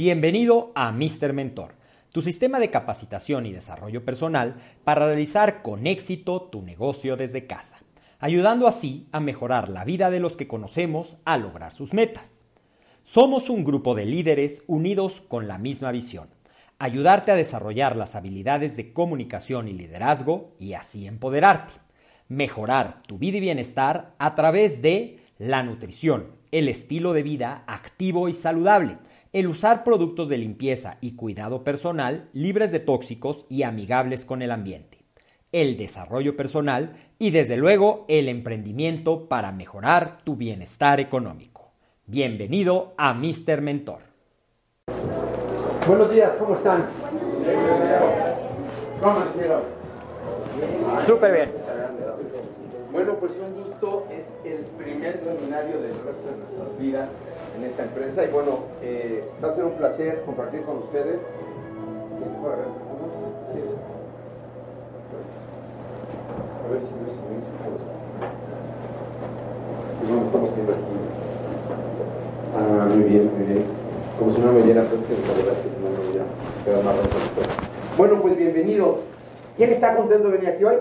Bienvenido a Mr. Mentor, tu sistema de capacitación y desarrollo personal para realizar con éxito tu negocio desde casa, ayudando así a mejorar la vida de los que conocemos a lograr sus metas. Somos un grupo de líderes unidos con la misma visión, ayudarte a desarrollar las habilidades de comunicación y liderazgo y así empoderarte, mejorar tu vida y bienestar a través de la nutrición, el estilo de vida activo y saludable, el usar productos de limpieza y cuidado personal libres de tóxicos y amigables con el ambiente, el desarrollo personal y desde luego el emprendimiento para mejorar tu bienestar económico. Bienvenido a Mr. Mentor. Buenos días, ¿cómo están? ¿Cómo Súper bien. Bueno, pues un gusto, es el primer seminario del resto de nuestras vidas en esta empresa y bueno, eh, va a ser un placer compartir con ustedes. A ver si me hizo no estamos viendo aquí. Ah, muy bien, muy bien. Como si no me llena, pues que la verdad es que si no me ya queda más rato. Bueno, pues bienvenidos. ¿Quién está contento de venir aquí hoy?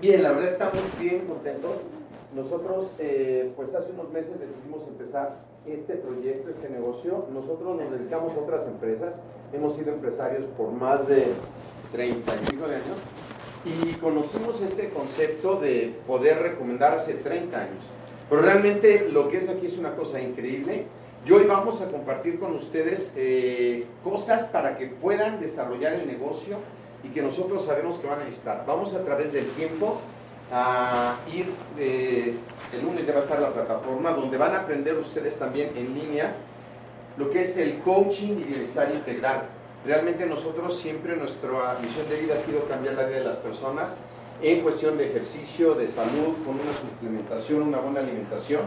Bien, la verdad estamos bien contentos. Nosotros, eh, pues hace unos meses decidimos empezar este proyecto, este negocio. Nosotros nos dedicamos a otras empresas. Hemos sido empresarios por más de 35 de años y conocimos este concepto de poder recomendar hace 30 años. Pero realmente lo que es aquí es una cosa increíble. Y hoy vamos a compartir con ustedes eh, cosas para que puedan desarrollar el negocio y que nosotros sabemos que van a necesitar. Vamos a través del tiempo a ir, eh, el lunes ya va a estar la plataforma donde van a aprender ustedes también en línea lo que es el coaching y bienestar integral. Realmente nosotros siempre nuestra misión de vida ha sido cambiar la vida de las personas en cuestión de ejercicio, de salud, con una suplementación, una buena alimentación.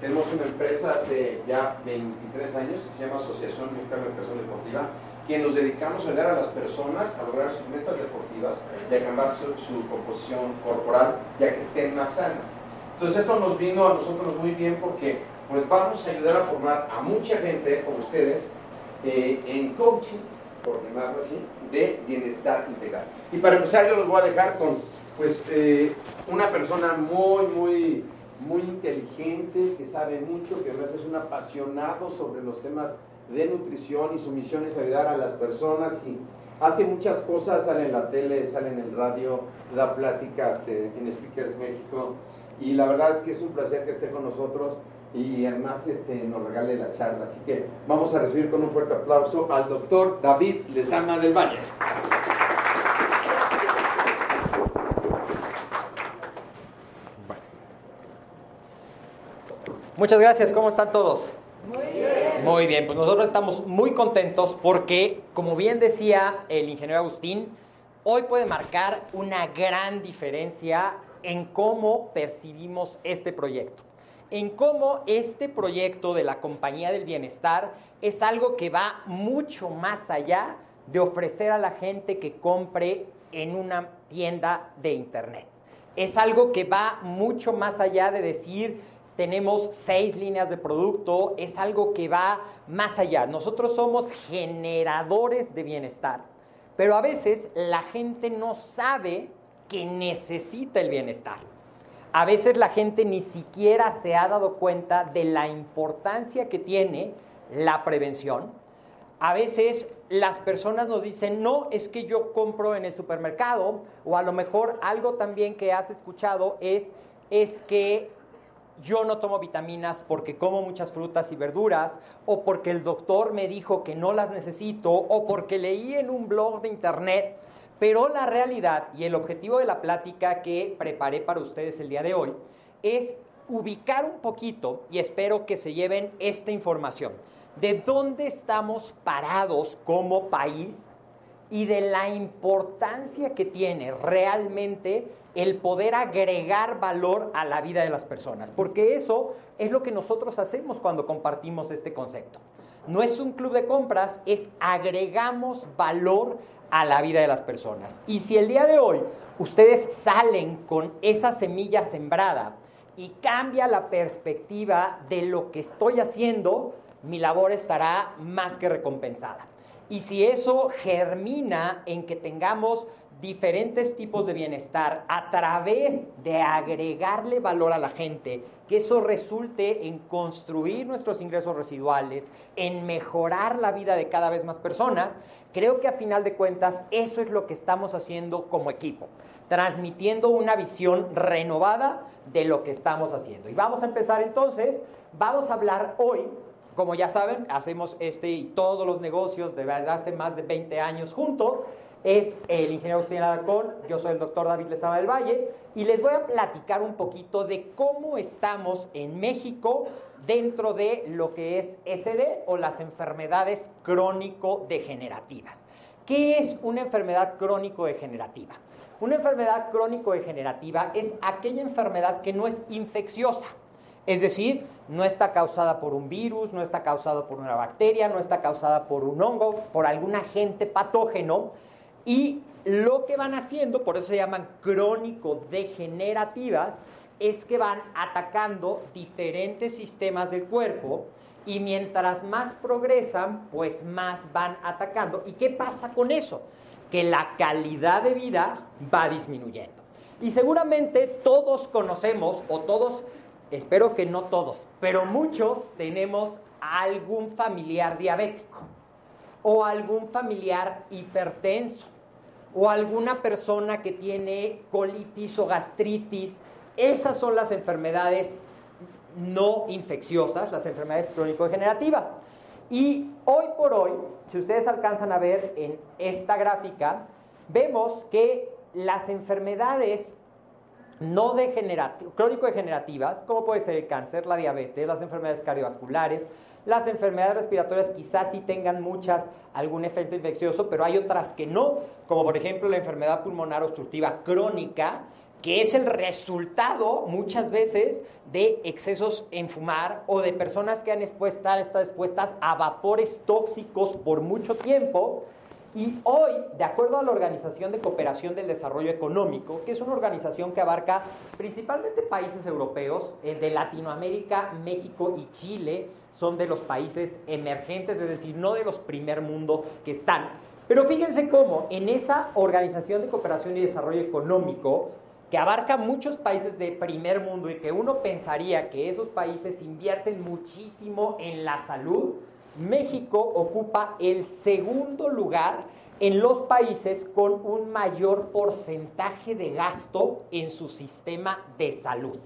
Tenemos una empresa hace ya 23 años que se llama Asociación Mexicana de Educación Deportiva que nos dedicamos a ayudar a las personas a lograr sus metas deportivas y a cambiar su, composición corporal ya que estén más sanas. Entonces esto nos vino a nosotros muy bien porque pues vamos a ayudar a formar a mucha gente como ustedes eh, en coaches, por llamarlo así, de bienestar integral. Y para empezar yo los voy a dejar con pues eh, una persona muy, muy, muy inteligente, que sabe mucho, que además es un apasionado sobre los temas de nutrición y su misión es ayudar a las personas y hace muchas cosas, sale en la tele, sale en el radio, da pláticas eh, en Speakers México y la verdad es que es un placer que esté con nosotros y además este, nos regale la charla. Así que vamos a recibir con un fuerte aplauso al doctor David Lezama del Valle. Muchas gracias, ¿cómo están todos? Muy bien, pues nosotros estamos muy contentos porque, como bien decía el ingeniero Agustín, hoy puede marcar una gran diferencia en cómo percibimos este proyecto, en cómo este proyecto de la compañía del bienestar es algo que va mucho más allá de ofrecer a la gente que compre en una tienda de internet. Es algo que va mucho más allá de decir, tenemos seis líneas de producto, es algo que va más allá. Nosotros somos generadores de bienestar, pero a veces la gente no sabe que necesita el bienestar. A veces la gente ni siquiera se ha dado cuenta de la importancia que tiene la prevención. A veces las personas nos dicen, no, es que yo compro en el supermercado, o a lo mejor algo también que has escuchado es, es que yo no tomo vitaminas porque como muchas frutas y verduras, o porque el doctor me dijo que no las necesito, o porque leí en un blog de internet. Pero la realidad y el objetivo de la plática que preparé para ustedes el día de hoy es ubicar un poquito, y espero que se lleven esta información, de dónde estamos parados como país y de la importancia que tiene realmente el poder agregar valor a la vida de las personas, porque eso es lo que nosotros hacemos cuando compartimos este concepto. No es un club de compras, es agregamos valor a la vida de las personas. Y si el día de hoy ustedes salen con esa semilla sembrada y cambia la perspectiva de lo que estoy haciendo, mi labor estará más que recompensada. Y si eso germina en que tengamos diferentes tipos de bienestar a través de agregarle valor a la gente, que eso resulte en construir nuestros ingresos residuales, en mejorar la vida de cada vez más personas, creo que a final de cuentas eso es lo que estamos haciendo como equipo, transmitiendo una visión renovada de lo que estamos haciendo. Y vamos a empezar entonces, vamos a hablar hoy como ya saben, hacemos este y todos los negocios desde hace más de 20 años juntos es el ingeniero Agustín Alarcón, yo soy el doctor David Lezama del Valle y les voy a platicar un poquito de cómo estamos en México dentro de lo que es SD o las enfermedades crónico-degenerativas. ¿Qué es una enfermedad crónico-degenerativa? Una enfermedad crónico-degenerativa es aquella enfermedad que no es infecciosa, es decir, no está causada por un virus, no está causada por una bacteria, no está causada por un hongo, por algún agente patógeno, y lo que van haciendo, por eso se llaman crónico-degenerativas, es que van atacando diferentes sistemas del cuerpo y mientras más progresan, pues más van atacando. ¿Y qué pasa con eso? Que la calidad de vida va disminuyendo. Y seguramente todos conocemos, o todos, espero que no todos, pero muchos tenemos algún familiar diabético o algún familiar hipertenso o alguna persona que tiene colitis o gastritis. Esas son las enfermedades no infecciosas, las enfermedades crónico-degenerativas. Y hoy por hoy, si ustedes alcanzan a ver en esta gráfica, vemos que las enfermedades no crónico-degenerativas, como puede ser el cáncer, la diabetes, las enfermedades cardiovasculares, las enfermedades respiratorias quizás sí tengan muchas algún efecto infeccioso, pero hay otras que no, como por ejemplo la enfermedad pulmonar obstructiva crónica, que es el resultado muchas veces de excesos en fumar o de personas que han estado expuestas a vapores tóxicos por mucho tiempo y hoy, de acuerdo a la Organización de Cooperación del Desarrollo Económico, que es una organización que abarca principalmente países europeos, eh, de Latinoamérica, México y Chile, son de los países emergentes, es decir, no de los primer mundo que están. Pero fíjense cómo en esa Organización de Cooperación y Desarrollo Económico, que abarca muchos países de primer mundo y que uno pensaría que esos países invierten muchísimo en la salud, México ocupa el segundo lugar en los países con un mayor porcentaje de gasto en su sistema de salud.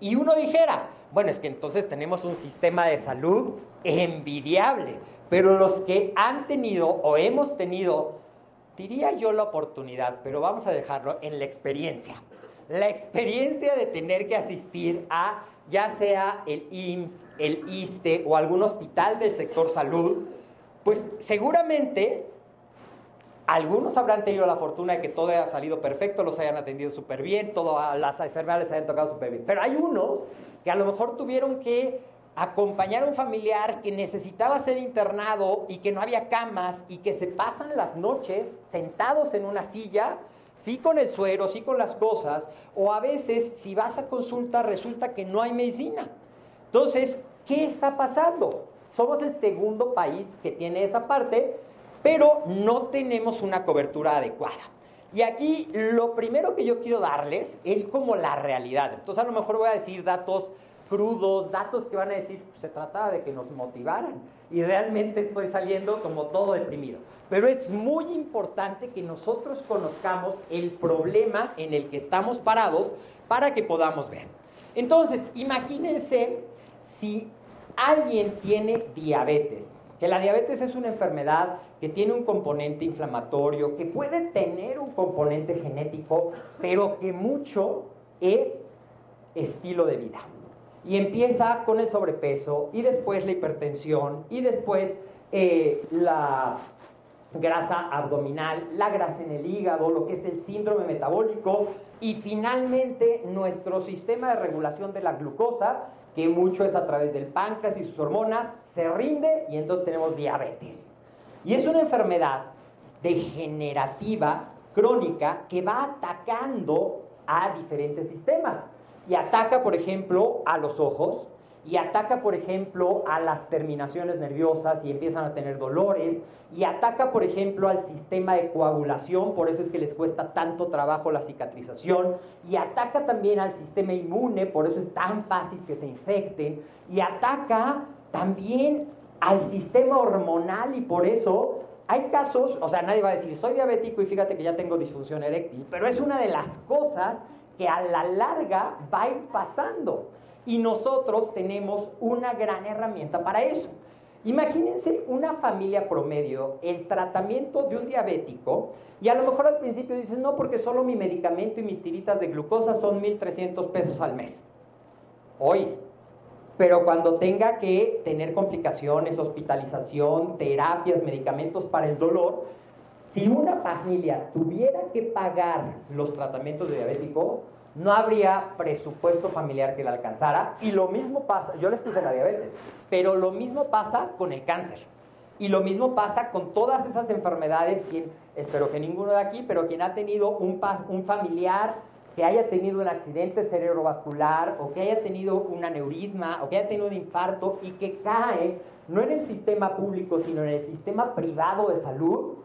Y uno dijera, bueno, es que entonces tenemos un sistema de salud envidiable, pero los que han tenido o hemos tenido, diría yo la oportunidad, pero vamos a dejarlo en la experiencia. La experiencia de tener que asistir a ya sea el IMSS, el ISTE o algún hospital del sector salud, pues seguramente algunos habrán tenido la fortuna de que todo haya salido perfecto, los hayan atendido súper bien, todas las enfermedades hayan tocado súper bien. Pero hay unos que a lo mejor tuvieron que acompañar a un familiar que necesitaba ser internado y que no había camas y que se pasan las noches sentados en una silla sí con el suero, sí con las cosas, o a veces si vas a consulta resulta que no hay medicina. Entonces, ¿qué está pasando? Somos el segundo país que tiene esa parte, pero no tenemos una cobertura adecuada. Y aquí lo primero que yo quiero darles es como la realidad. Entonces a lo mejor voy a decir datos crudos, datos que van a decir, pues, se trataba de que nos motivaran y realmente estoy saliendo como todo deprimido. Pero es muy importante que nosotros conozcamos el problema en el que estamos parados para que podamos ver. Entonces, imagínense si alguien tiene diabetes, que la diabetes es una enfermedad que tiene un componente inflamatorio, que puede tener un componente genético, pero que mucho es estilo de vida. Y empieza con el sobrepeso y después la hipertensión y después eh, la grasa abdominal, la grasa en el hígado, lo que es el síndrome metabólico y finalmente nuestro sistema de regulación de la glucosa, que mucho es a través del páncreas y sus hormonas, se rinde y entonces tenemos diabetes. Y es una enfermedad degenerativa, crónica, que va atacando a diferentes sistemas y ataca, por ejemplo, a los ojos y ataca, por ejemplo, a las terminaciones nerviosas y empiezan a tener dolores, y ataca, por ejemplo, al sistema de coagulación, por eso es que les cuesta tanto trabajo la cicatrización, y ataca también al sistema inmune, por eso es tan fácil que se infecten, y ataca también al sistema hormonal y por eso hay casos, o sea, nadie va a decir, soy diabético y fíjate que ya tengo disfunción eréctil, pero es una de las cosas que a la larga va a ir pasando. Y nosotros tenemos una gran herramienta para eso. Imagínense una familia promedio, el tratamiento de un diabético, y a lo mejor al principio dicen, no, porque solo mi medicamento y mis tiritas de glucosa son 1.300 pesos al mes. Hoy, pero cuando tenga que tener complicaciones, hospitalización, terapias, medicamentos para el dolor, si una familia tuviera que pagar los tratamientos de diabético, no habría presupuesto familiar que la alcanzara. Y lo mismo pasa, yo les puse la diabetes, pero lo mismo pasa con el cáncer. Y lo mismo pasa con todas esas enfermedades, quien, espero que ninguno de aquí, pero quien ha tenido un, un familiar que haya tenido un accidente cerebrovascular o que haya tenido un aneurisma o que haya tenido un infarto y que cae no en el sistema público, sino en el sistema privado de salud,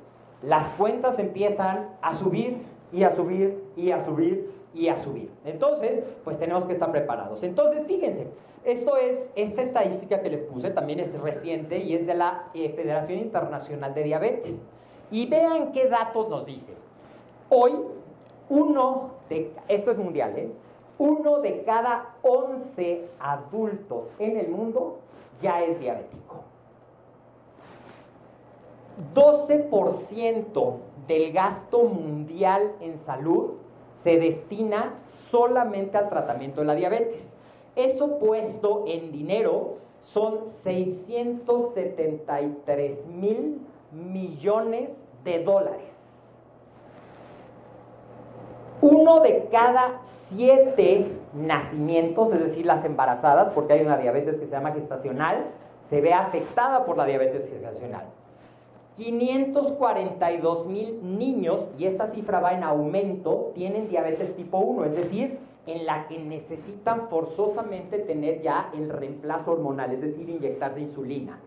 las cuentas empiezan a subir y a subir y a subir y a subir. Entonces, pues tenemos que estar preparados. Entonces, fíjense, esto es, esta estadística que les puse también es reciente y es de la eh, Federación Internacional de Diabetes. Y vean qué datos nos dice. Hoy, uno de, esto es mundial, ¿eh? Uno de cada 11 adultos en el mundo ya es diabético. 12% del gasto mundial en salud se destina solamente al tratamiento de la diabetes. Eso puesto en dinero son 673 mil millones de dólares. Uno de cada siete nacimientos, es decir, las embarazadas, porque hay una diabetes que se llama gestacional, se ve afectada por la diabetes gestacional. 542 mil niños, y esta cifra va en aumento, tienen diabetes tipo 1, es decir, en la que necesitan forzosamente tener ya el reemplazo hormonal, es decir, inyectarse insulina.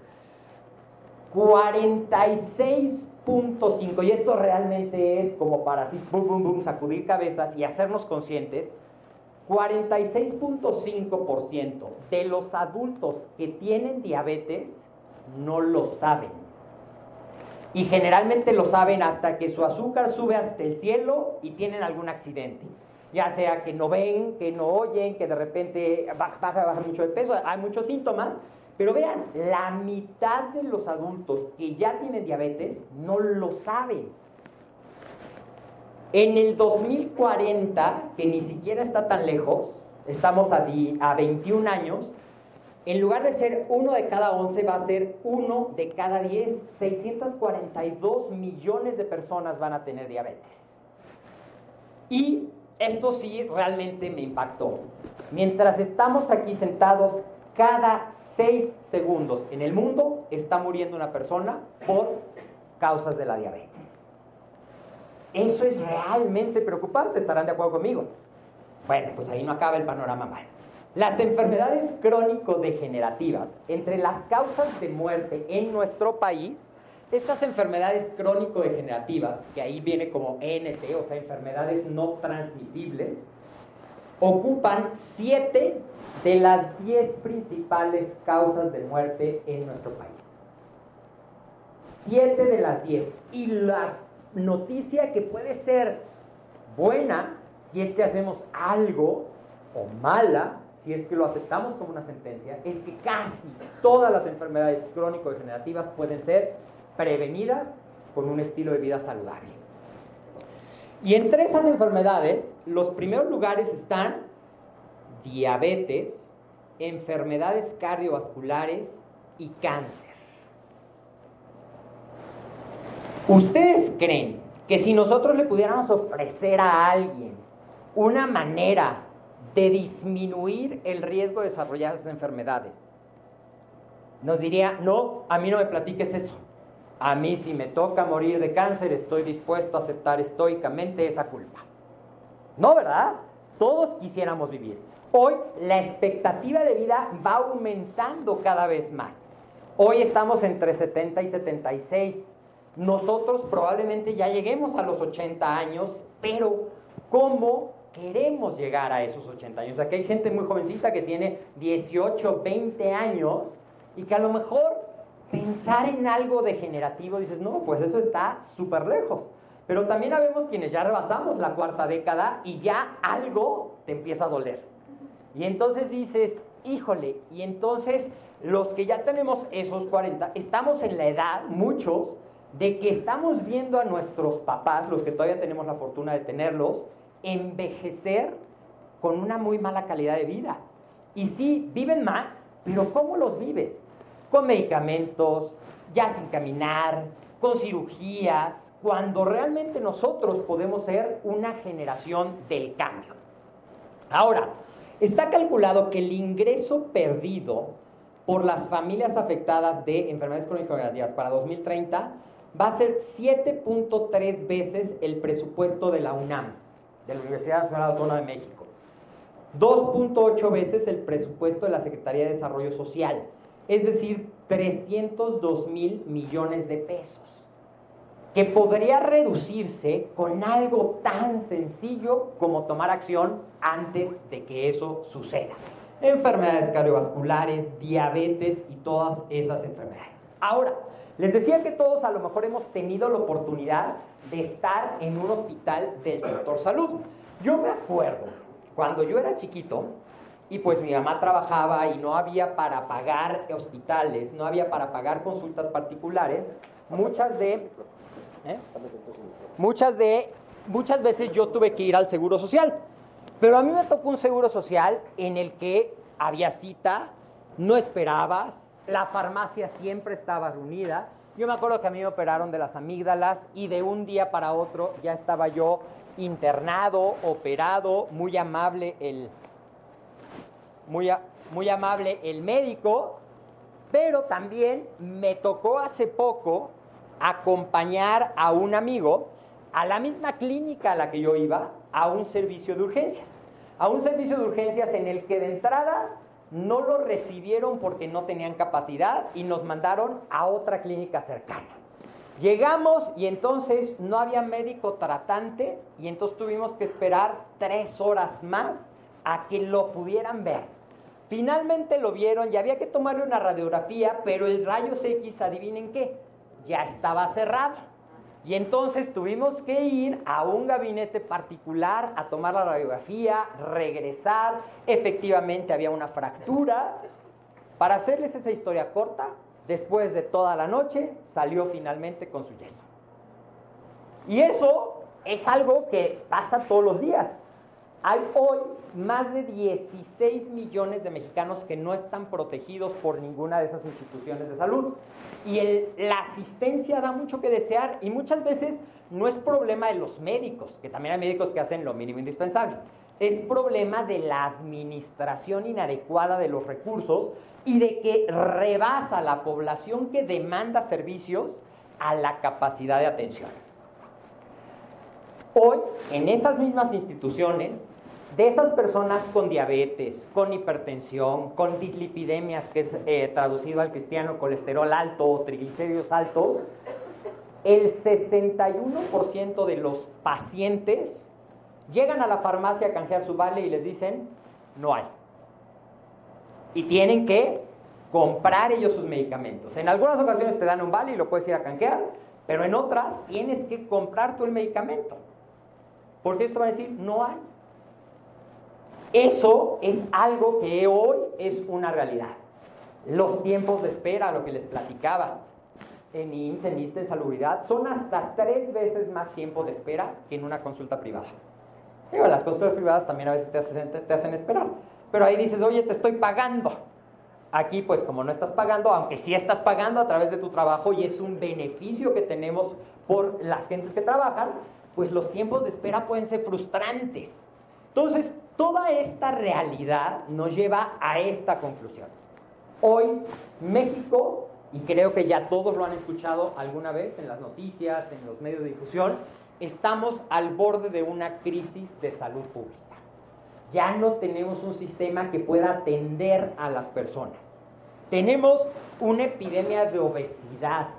46.5, y esto realmente es como para así, boom, boom, boom, sacudir cabezas y hacernos conscientes, 46.5% de los adultos que tienen diabetes no lo saben. Y generalmente lo saben hasta que su azúcar sube hasta el cielo y tienen algún accidente. Ya sea que no ven, que no oyen, que de repente baja, baja, mucho de peso, hay muchos síntomas. Pero vean, la mitad de los adultos que ya tienen diabetes no lo saben. En el 2040, que ni siquiera está tan lejos, estamos a, a 21 años, en lugar de ser uno de cada 11, va a ser uno de cada 10. 642 millones de personas van a tener diabetes. Y esto sí realmente me impactó. Mientras estamos aquí sentados, cada 6 segundos en el mundo está muriendo una persona por causas de la diabetes. Eso es realmente preocupante, estarán de acuerdo conmigo. Bueno, pues ahí no acaba el panorama mal. Las enfermedades crónico-degenerativas, entre las causas de muerte en nuestro país, estas enfermedades crónico-degenerativas, que ahí viene como ENT, o sea, enfermedades no transmisibles, ocupan 7 de las 10 principales causas de muerte en nuestro país. 7 de las 10. Y la noticia que puede ser buena, si es que hacemos algo, o mala, si es que lo aceptamos como una sentencia, es que casi todas las enfermedades crónico-degenerativas pueden ser prevenidas con un estilo de vida saludable. Y entre esas enfermedades, los primeros lugares están diabetes, enfermedades cardiovasculares y cáncer. ¿Ustedes creen que si nosotros le pudiéramos ofrecer a alguien una manera de disminuir el riesgo de desarrollar esas enfermedades. Nos diría, no, a mí no me platiques eso. A mí si me toca morir de cáncer, estoy dispuesto a aceptar estoicamente esa culpa. No, ¿verdad? Todos quisiéramos vivir. Hoy la expectativa de vida va aumentando cada vez más. Hoy estamos entre 70 y 76. Nosotros probablemente ya lleguemos a los 80 años, pero ¿cómo queremos llegar a esos 80 años? Aquí hay gente muy jovencita que tiene 18, 20 años y que a lo mejor pensar en algo degenerativo dices, no, pues eso está súper lejos. Pero también habemos quienes ya rebasamos la cuarta década y ya algo te empieza a doler. Y entonces dices, híjole, y entonces los que ya tenemos esos 40, estamos en la edad, muchos, de que estamos viendo a nuestros papás, los que todavía tenemos la fortuna de tenerlos, envejecer con una muy mala calidad de vida. Y sí, viven más, pero ¿cómo los vives? Con medicamentos, ya sin caminar, con cirugías, cuando realmente nosotros podemos ser una generación del cambio. Ahora, está calculado que el ingreso perdido por las familias afectadas de enfermedades crónicas para 2030 va a ser 7.3 veces el presupuesto de la UNAM, de la Universidad Nacional Autónoma de México. 2.8 veces el presupuesto de la Secretaría de Desarrollo Social, es decir, 302 mil millones de pesos que podría reducirse con algo tan sencillo como tomar acción antes de que eso suceda. Enfermedades cardiovasculares, diabetes y todas esas enfermedades. Ahora, les decía que todos a lo mejor hemos tenido la oportunidad de estar en un hospital del sector salud. Yo me acuerdo, cuando yo era chiquito, y pues mi mamá trabajaba y no había para pagar hospitales, no había para pagar consultas particulares, muchas de ¿Eh? Muchas, de, muchas veces yo tuve que ir al seguro social, pero a mí me tocó un seguro social en el que había cita, no esperabas, la farmacia siempre estaba reunida. Yo me acuerdo que a mí me operaron de las amígdalas y de un día para otro ya estaba yo internado, operado, muy amable el, muy, muy amable el médico, pero también me tocó hace poco acompañar a un amigo a la misma clínica a la que yo iba, a un servicio de urgencias. A un servicio de urgencias en el que de entrada no lo recibieron porque no tenían capacidad y nos mandaron a otra clínica cercana. Llegamos y entonces no había médico tratante y entonces tuvimos que esperar tres horas más a que lo pudieran ver. Finalmente lo vieron y había que tomarle una radiografía, pero el rayos X, adivinen qué, ya estaba cerrado. Y entonces tuvimos que ir a un gabinete particular a tomar la radiografía, regresar, efectivamente había una fractura. Para hacerles esa historia corta, después de toda la noche salió finalmente con su yeso. Y eso es algo que pasa todos los días. Hay hoy más de 16 millones de mexicanos que no están protegidos por ninguna de esas instituciones de salud. Y la asistencia da mucho que desear y muchas veces no es problema de los médicos, que también hay médicos que hacen lo mínimo indispensable. Es problema de la administración inadecuada de los recursos y de que rebasa la población que demanda servicios a la capacidad de atención. Hoy, en esas mismas instituciones, de esas personas con diabetes, con hipertensión, con dislipidemias, que es eh, traducido al cristiano colesterol alto o triglicéridos altos, el 61% de los pacientes llegan a la farmacia a canjear su vale y les dicen, no hay. Y tienen que comprar ellos sus medicamentos. En algunas ocasiones te dan un vale y lo puedes ir a canjear, pero en otras tienes que comprar tú el medicamento. Porque esto va a decir, no hay. Eso es algo que hoy es una realidad. Los tiempos de espera, lo que les platicaba en IMSS, en ISTE, de salubridad, son hasta tres veces más tiempo de espera que en una consulta privada. Digo, las consultas privadas también a veces te hacen esperar, pero ahí dices, oye, te estoy pagando. Aquí, pues como no estás pagando, aunque sí estás pagando a través de tu trabajo y es un beneficio que tenemos por las gentes que trabajan, pues los tiempos de espera pueden ser frustrantes. Entonces, Toda esta realidad nos lleva a esta conclusión. Hoy México, y creo que ya todos lo han escuchado alguna vez en las noticias, en los medios de difusión, estamos al borde de una crisis de salud pública. ya no tenemos un sistema que pueda atender a las personas. Tenemos una epidemia de obesidad.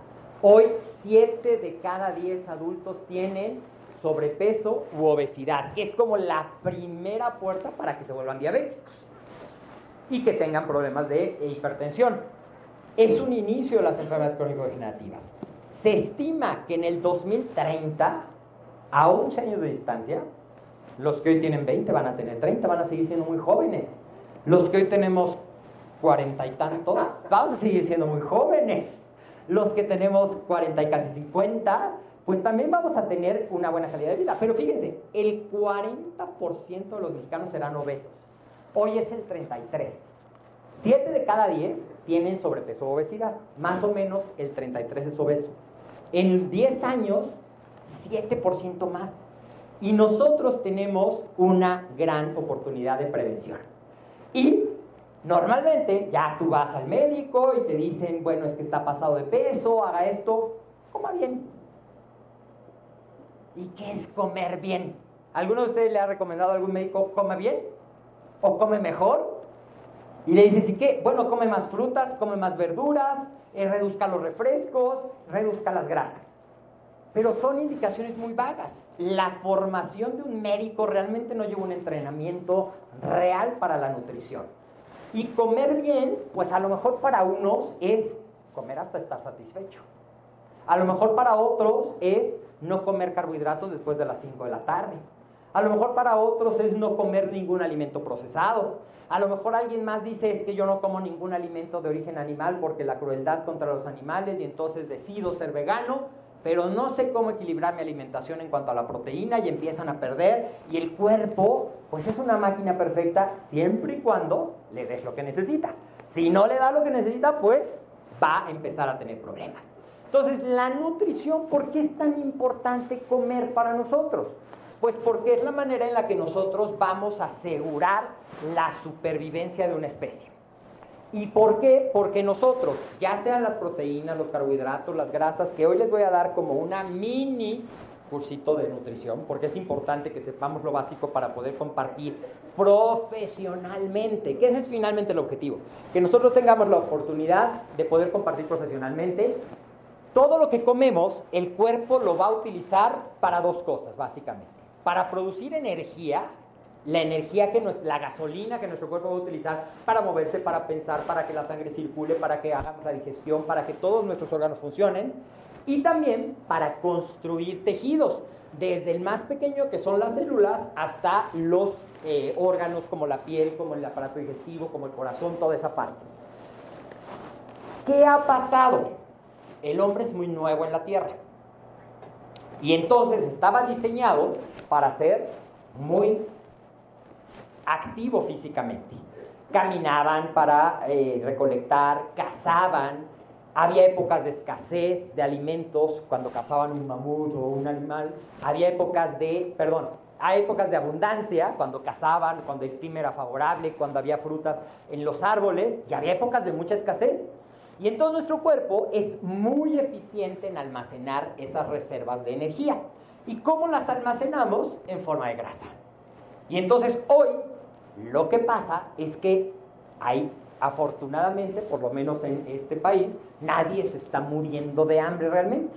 Hoy 7 de cada 10 adultos tienen sobrepeso u obesidad, que es como la primera puerta para que se vuelvan diabéticos y que tengan problemas de hipertensión. Es un inicio de las enfermedades crónico-degenerativas. Se estima que en el 2030, a 11 años de distancia, los que hoy tienen 20 van a tener 30, van a seguir siendo muy jóvenes. Los que hoy tenemos 40 y tantos, vamos a seguir siendo muy jóvenes. Los que tenemos 40 y casi 50, pues también vamos a tener una buena calidad de vida. Pero fíjense, el 40% de los mexicanos serán obesos. Hoy es el 33. 7 de cada 10 tienen sobrepeso o obesidad. Más o menos el 33 es obeso. En 10 años, 7% más. Y nosotros tenemos una gran oportunidad de prevención. Y normalmente ya tú vas al médico y te dicen, bueno, es que está pasado de peso, haga esto, coma bien. ¿Y qué es comer bien? ¿Alguno de ustedes le ha recomendado a algún médico come bien? ¿O come mejor? Y le dices, ¿y qué? Bueno, come más frutas, come más verduras, eh, reduzca los refrescos, reduzca las grasas. Pero son indicaciones muy vagas la formación de un médico realmente no lleva un entrenamiento real para la nutrición. Y comer bien, pues a lo mejor para unos es comer hasta estar satisfecho. A lo mejor para otros es no comer carbohidratos después de las 5 de la tarde. A lo mejor para otros es no comer ningún alimento procesado. A lo mejor alguien más dice es que yo no como ningún alimento de origen animal porque la crueldad contra los animales y entonces decido ser vegano pero no sé cómo equilibrar mi alimentación en cuanto a la proteína y empiezan a perder y el cuerpo pues es una máquina perfecta siempre y cuando le des lo que necesita. Si no le da lo que necesita, pues va a empezar a tener problemas. Entonces, la nutrición, ¿por qué es tan importante comer para nosotros? Pues porque es la manera en la que nosotros vamos a asegurar la supervivencia de una especie. ¿Y por qué? Porque nosotros, ya sean las proteínas, los carbohidratos, las grasas, que hoy les voy a dar como una mini cursito de nutrición, porque es importante que sepamos lo básico para poder compartir profesionalmente, que ese es finalmente el objetivo, que nosotros tengamos la oportunidad de poder compartir profesionalmente. Todo lo que comemos, el cuerpo lo va a utilizar para dos cosas, básicamente. Para producir energía, la energía que nos, la gasolina que nuestro cuerpo va a utilizar para moverse, para pensar, para que la sangre circule, para que hagamos la digestión, para que todos nuestros órganos funcionen y también para construir tejidos, desde el más pequeño que son las células hasta los eh, órganos como la piel, como el aparato digestivo, como el corazón, toda esa parte. ¿Qué ha pasado? El hombre es muy nuevo en la Tierra. Y entonces estaba diseñado para ser muy activo físicamente. Caminaban para eh, recolectar, cazaban. Había épocas de escasez de alimentos cuando cazaban un mamut o un animal. Había épocas de, perdón, hay épocas de abundancia cuando cazaban, cuando el clima era favorable, cuando había frutas en los árboles. Y había épocas de mucha escasez. Y entonces nuestro cuerpo es muy eficiente en almacenar esas reservas de energía. ¿Y cómo las almacenamos? En forma de grasa. Y entonces hoy lo que pasa es que hay, afortunadamente, por lo menos en este país, nadie se está muriendo de hambre realmente.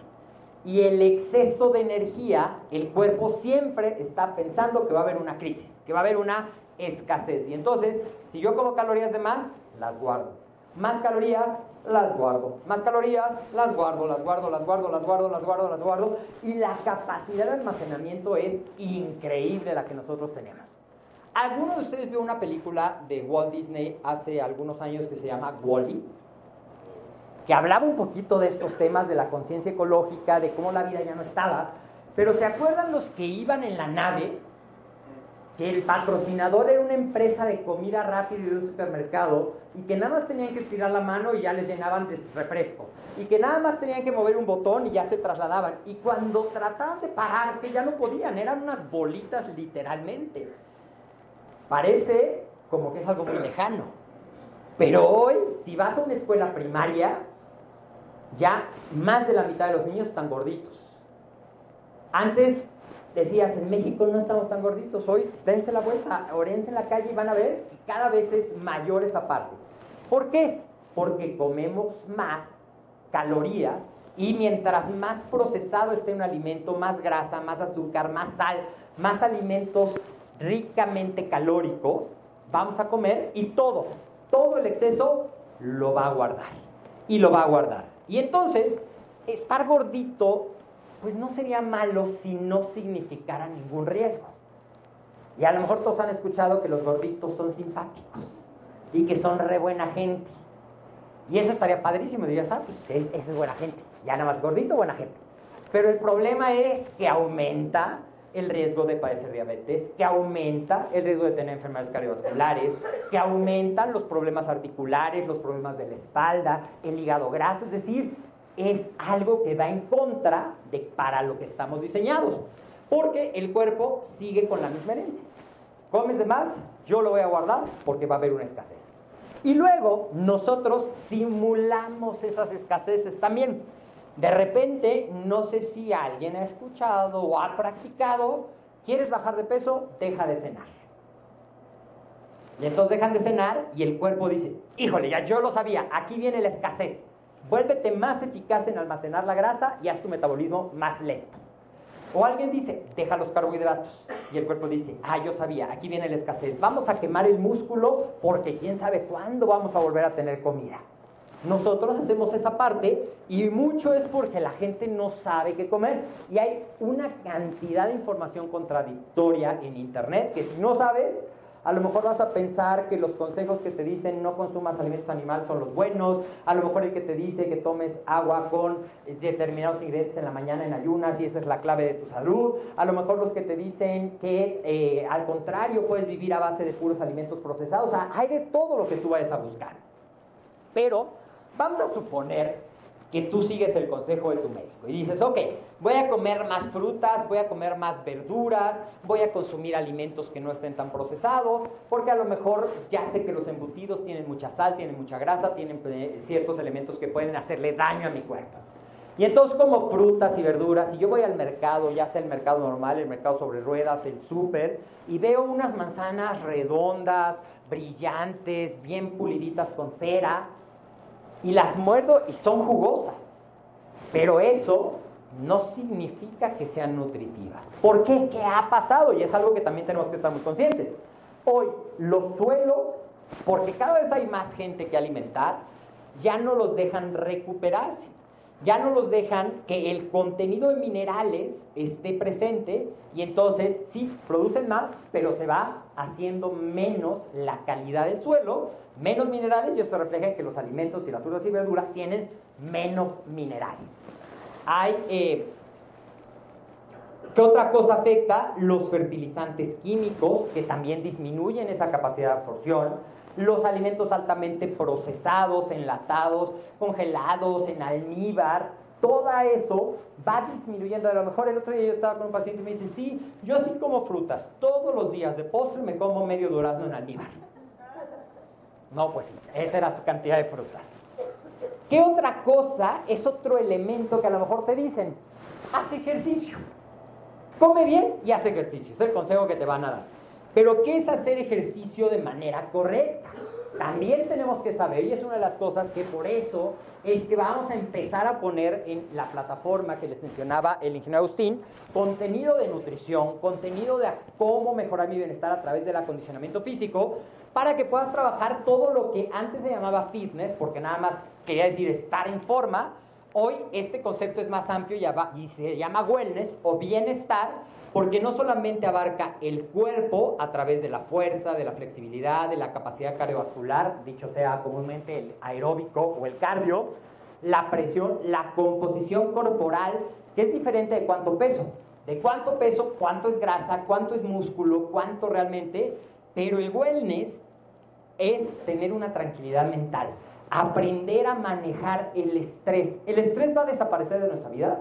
Y el exceso de energía, el cuerpo siempre está pensando que va a haber una crisis, que va a haber una escasez. Y entonces, si yo como calorías de más, las guardo. Más calorías, las guardo. Más calorías, las guardo, las guardo, las guardo, las guardo, las guardo, las guardo. Y la capacidad de almacenamiento es increíble la que nosotros tenemos. ¿Alguno de ustedes vio una película de Walt Disney hace algunos años que se llama Wally? Que hablaba un poquito de estos temas de la conciencia ecológica, de cómo la vida ya no estaba. Pero ¿se acuerdan los que iban en la nave? Que el patrocinador era una empresa de comida rápida y de un supermercado y que nada más tenían que estirar la mano y ya les llenaban de refresco. Y que nada más tenían que mover un botón y ya se trasladaban. Y cuando trataban de pararse ya no podían, eran unas bolitas literalmente. Parece como que es algo muy lejano. Pero hoy, si vas a una escuela primaria, ya más de la mitad de los niños están gorditos. Antes decías, en México no estamos tan gorditos, hoy dense la vuelta, orense en la calle y van a ver que cada vez es mayor esa parte. ¿Por qué? Porque comemos más calorías y mientras más procesado esté un alimento, más grasa, más azúcar, más sal, más alimentos ricamente calóricos, vamos a comer y todo, todo el exceso lo va a guardar. Y lo va a guardar. Y entonces, estar gordito, pues no sería malo si no significara ningún riesgo. Y a lo mejor todos han escuchado que los gorditos son simpáticos y que son re buena gente. Y eso estaría padrísimo. Dirías, ah, pues es, es buena gente. Ya nada más gordito, buena gente. Pero el problema es que aumenta el riesgo de padecer diabetes, que aumenta el riesgo de tener enfermedades cardiovasculares, que aumentan los problemas articulares, los problemas de la espalda, el hígado graso, es decir, es algo que va en contra de para lo que estamos diseñados, porque el cuerpo sigue con la misma herencia. Comes de más, yo lo voy a guardar porque va a haber una escasez. Y luego nosotros simulamos esas escaseces también. De repente, no sé si alguien ha escuchado o ha practicado, ¿quieres bajar de peso? Deja de cenar. Y entonces dejan de cenar y el cuerpo dice, híjole, ya yo lo sabía, aquí viene la escasez. Vuélvete más eficaz en almacenar la grasa y haz tu metabolismo más lento. O alguien dice, deja los carbohidratos. Y el cuerpo dice, ah, yo sabía, aquí viene la escasez. Vamos a quemar el músculo porque quién sabe cuándo vamos a volver a tener comida. Nosotros hacemos esa parte y mucho es porque la gente no sabe qué comer. Y hay una cantidad de información contradictoria en Internet que si no sabes, a lo mejor vas a pensar que los consejos que te dicen no consumas alimentos animales son los buenos. A lo mejor el que te dice que tomes agua con determinados ingredientes en la mañana en ayunas y esa es la clave de tu salud. A lo mejor los que te dicen que eh, al contrario puedes vivir a base de puros alimentos procesados. O sea, hay de todo lo que tú vayas a buscar. Pero Vamos a suponer que tú sigues el consejo de tu médico y dices, ok, voy a comer más frutas, voy a comer más verduras, voy a consumir alimentos que no estén tan procesados, porque a lo mejor ya sé que los embutidos tienen mucha sal, tienen mucha grasa, tienen eh, ciertos elementos que pueden hacerle daño a mi cuerpo. Y entonces como frutas y verduras, y yo voy al mercado, ya sea el mercado normal, el mercado sobre ruedas, el súper, y veo unas manzanas redondas, brillantes, bien puliditas con cera, y las muerdo y son jugosas. Pero eso no significa que sean nutritivas. ¿Por qué? ¿Qué ha pasado? Y es algo que también tenemos que estar muy conscientes. Hoy los suelos, porque cada vez hay más gente que alimentar, ya no los dejan recuperarse. Ya no los dejan que el contenido de minerales esté presente y entonces sí, producen más, pero se va haciendo menos la calidad del suelo, menos minerales y esto refleja que los alimentos y las frutas y verduras tienen menos minerales. Hay, eh, ¿Qué otra cosa afecta? Los fertilizantes químicos que también disminuyen esa capacidad de absorción, los alimentos altamente procesados, enlatados, congelados, en almíbar, todo eso va disminuyendo. A lo mejor el otro día yo estaba con un paciente y me dice, sí, yo sí como frutas, todos los días de postre me como medio durazno en almíbar. No, pues sí, esa era su cantidad de frutas. ¿Qué otra cosa es otro elemento que a lo mejor te dicen? Haz ejercicio. Come bien y haz ejercicio. Es el consejo que te van a dar. Pero ¿qué es hacer ejercicio de manera correcta? También tenemos que saber, y es una de las cosas que por eso es que vamos a empezar a poner en la plataforma que les mencionaba el ingeniero Agustín, contenido de nutrición, contenido de cómo mejorar mi bienestar a través del acondicionamiento físico, para que puedas trabajar todo lo que antes se llamaba fitness, porque nada más quería decir estar en forma. Hoy este concepto es más amplio y se llama wellness o bienestar, porque no solamente abarca el cuerpo a través de la fuerza, de la flexibilidad, de la capacidad cardiovascular, dicho sea comúnmente el aeróbico o el cardio, la presión, la composición corporal, que es diferente de cuánto peso. De cuánto peso, cuánto es grasa, cuánto es músculo, cuánto realmente pero el wellness es tener una tranquilidad mental, aprender a manejar el estrés. ¿El estrés va a desaparecer de nuestra vida?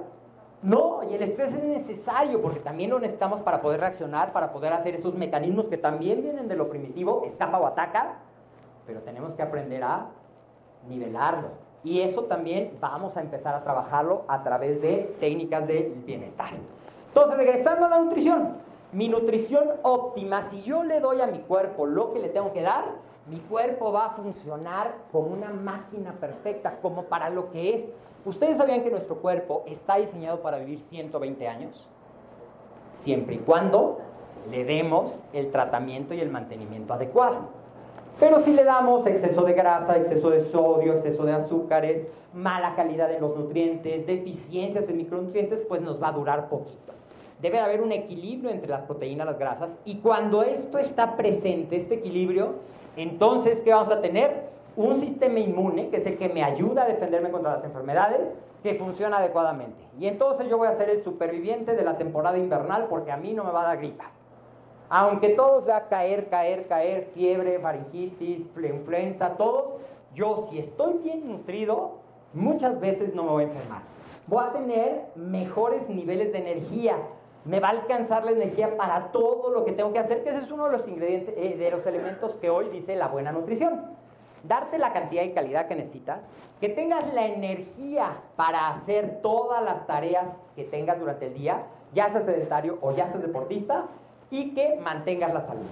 No, y el estrés es necesario porque también lo necesitamos para poder reaccionar, para poder hacer esos mecanismos que también vienen de lo primitivo, escapa o ataca, pero tenemos que aprender a nivelarlo. Y eso también vamos a empezar a trabajarlo a través de técnicas de bienestar. Entonces, regresando a la nutrición, mi nutrición óptima, si yo le doy a mi cuerpo lo que le tengo que dar, mi cuerpo va a funcionar como una máquina perfecta, como para lo que es. ¿Ustedes sabían que nuestro cuerpo está diseñado para vivir 120 años? Siempre y cuando le demos el tratamiento y el mantenimiento adecuado. Pero si le damos exceso de grasa, exceso de sodio, exceso de azúcares, mala calidad de los nutrientes, deficiencias en micronutrientes, pues nos va a durar poquito. Debe haber un equilibrio entre las proteínas las grasas y cuando esto está presente, este equilibrio, entonces, ¿qué vamos a tener? Un sistema inmune, que es el que me ayuda a defenderme contra las enfermedades, que funciona adecuadamente. Y entonces yo voy a ser el superviviente de la temporada invernal porque a mí no me va a dar gripa. Aunque todos va caer, caer, caer, fiebre, faringitis, influenza, todos, yo si estoy bien nutrido, muchas veces no me voy a enfermar. Voy a tener mejores niveles de energía, me va a alcanzar la energía para todo lo que tengo que hacer, que ese es uno de los ingredientes, eh, de los elementos que hoy dice la buena nutrición. Darte la cantidad y calidad que necesitas, que tengas la energía para hacer todas las tareas que tengas durante el día, ya seas sedentario o ya seas deportista, y que mantengas la salud.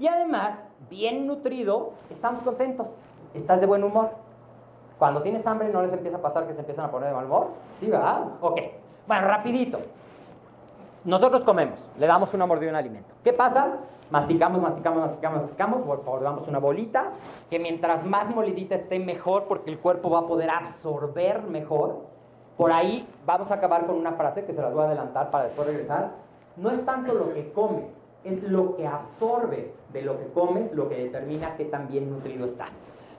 Y además, bien nutrido, estamos contentos, estás de buen humor. Cuando tienes hambre, ¿no les empieza a pasar que se empiezan a poner de mal humor? Sí, ¿verdad? Ok. Bueno, rapidito. Nosotros comemos, le damos una mordida a un alimento. ¿Qué pasa? Masticamos, masticamos, masticamos, masticamos, damos una bolita, que mientras más molidita esté mejor, porque el cuerpo va a poder absorber mejor. Por ahí vamos a acabar con una frase que se las voy a adelantar para después regresar. No es tanto lo que comes, es lo que absorbes de lo que comes lo que determina qué tan bien nutrido estás.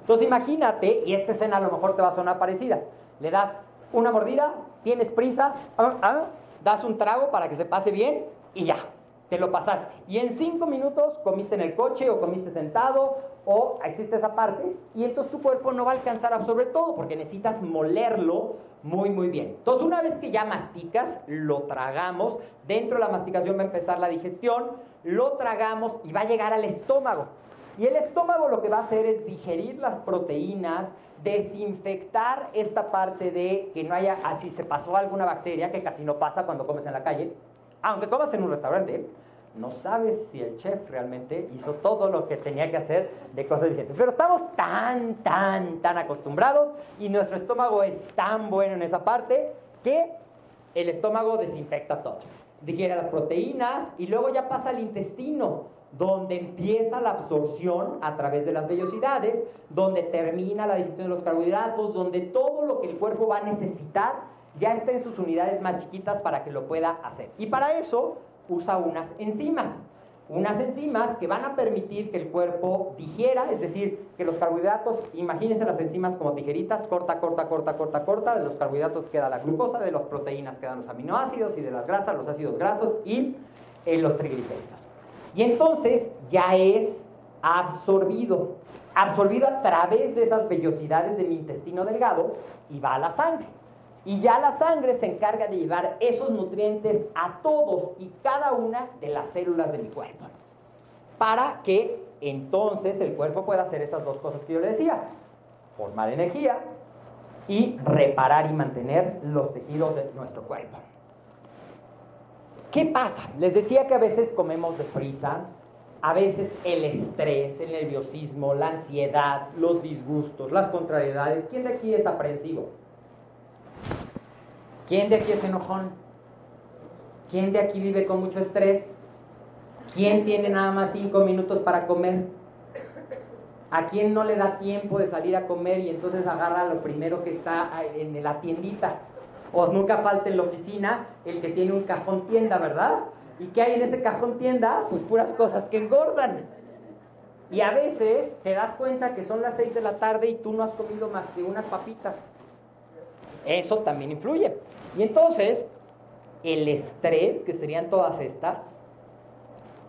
Entonces imagínate, y esta escena a lo mejor te va a sonar parecida, le das una mordida, tienes prisa, ah, ah, das un trago para que se pase bien y ya, te lo pasaste. Y en cinco minutos comiste en el coche o comiste sentado o hiciste esa parte y entonces tu cuerpo no va a alcanzar a absorber todo porque necesitas molerlo muy muy bien. Entonces una vez que ya masticas, lo tragamos, dentro de la masticación va a empezar la digestión, lo tragamos y va a llegar al estómago. Y el estómago lo que va a hacer es digerir las proteínas, desinfectar esta parte de que no haya, ah, se pasó alguna bacteria, que casi no pasa cuando comes en la calle, aunque comas en un restaurante, no sabes si el chef realmente hizo todo lo que tenía que hacer de cosas diferentes. Pero estamos tan, tan, tan acostumbrados y nuestro estómago es tan bueno en esa parte que el estómago desinfecta todo. Digiere las proteínas y luego ya pasa al intestino donde empieza la absorción a través de las vellosidades, donde termina la digestión de los carbohidratos, donde todo lo que el cuerpo va a necesitar ya está en sus unidades más chiquitas para que lo pueda hacer. Y para eso usa unas enzimas. Unas enzimas que van a permitir que el cuerpo digiera, es decir, que los carbohidratos, imagínense las enzimas como tijeritas, corta, corta, corta, corta, corta, de los carbohidratos queda la glucosa, de las proteínas quedan los aminoácidos y de las grasas los ácidos grasos y eh, los triglicéridos. Y entonces ya es absorbido, absorbido a través de esas vellosidades de mi intestino delgado y va a la sangre. Y ya la sangre se encarga de llevar esos nutrientes a todos y cada una de las células de mi cuerpo. Para que entonces el cuerpo pueda hacer esas dos cosas que yo le decía. Formar energía y reparar y mantener los tejidos de nuestro cuerpo. ¿Qué pasa? Les decía que a veces comemos de prisa, a veces el estrés, el nerviosismo, la ansiedad, los disgustos, las contrariedades. ¿Quién de aquí es aprensivo? ¿Quién de aquí es enojón? ¿Quién de aquí vive con mucho estrés? ¿Quién tiene nada más cinco minutos para comer? ¿A quién no le da tiempo de salir a comer y entonces agarra lo primero que está en la tiendita? O nunca falta en la oficina el que tiene un cajón tienda, ¿verdad? ¿Y qué hay en ese cajón tienda? Pues puras cosas que engordan. Y a veces te das cuenta que son las 6 de la tarde y tú no has comido más que unas papitas. Eso también influye. Y entonces, el estrés, que serían todas estas,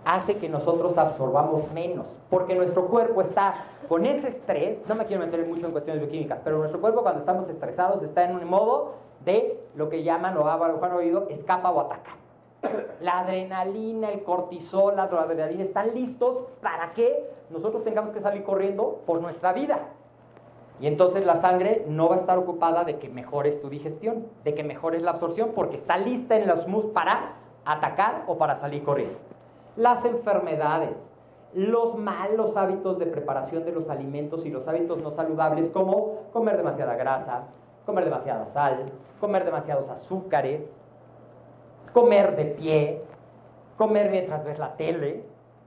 hace que nosotros absorbamos menos, porque nuestro cuerpo está con ese estrés, no me quiero meter mucho en cuestiones bioquímicas, pero nuestro cuerpo cuando estamos estresados está en un modo de lo que llaman o han oído escapa o ataca. La adrenalina, el cortisol, la adrenalina están listos para que nosotros tengamos que salir corriendo por nuestra vida. Y entonces la sangre no va a estar ocupada de que mejores tu digestión, de que mejores la absorción, porque está lista en los mus para atacar o para salir corriendo. Las enfermedades, los malos hábitos de preparación de los alimentos y los hábitos no saludables como comer demasiada grasa, comer demasiada sal, comer demasiados azúcares, comer de pie, comer mientras ves la tele,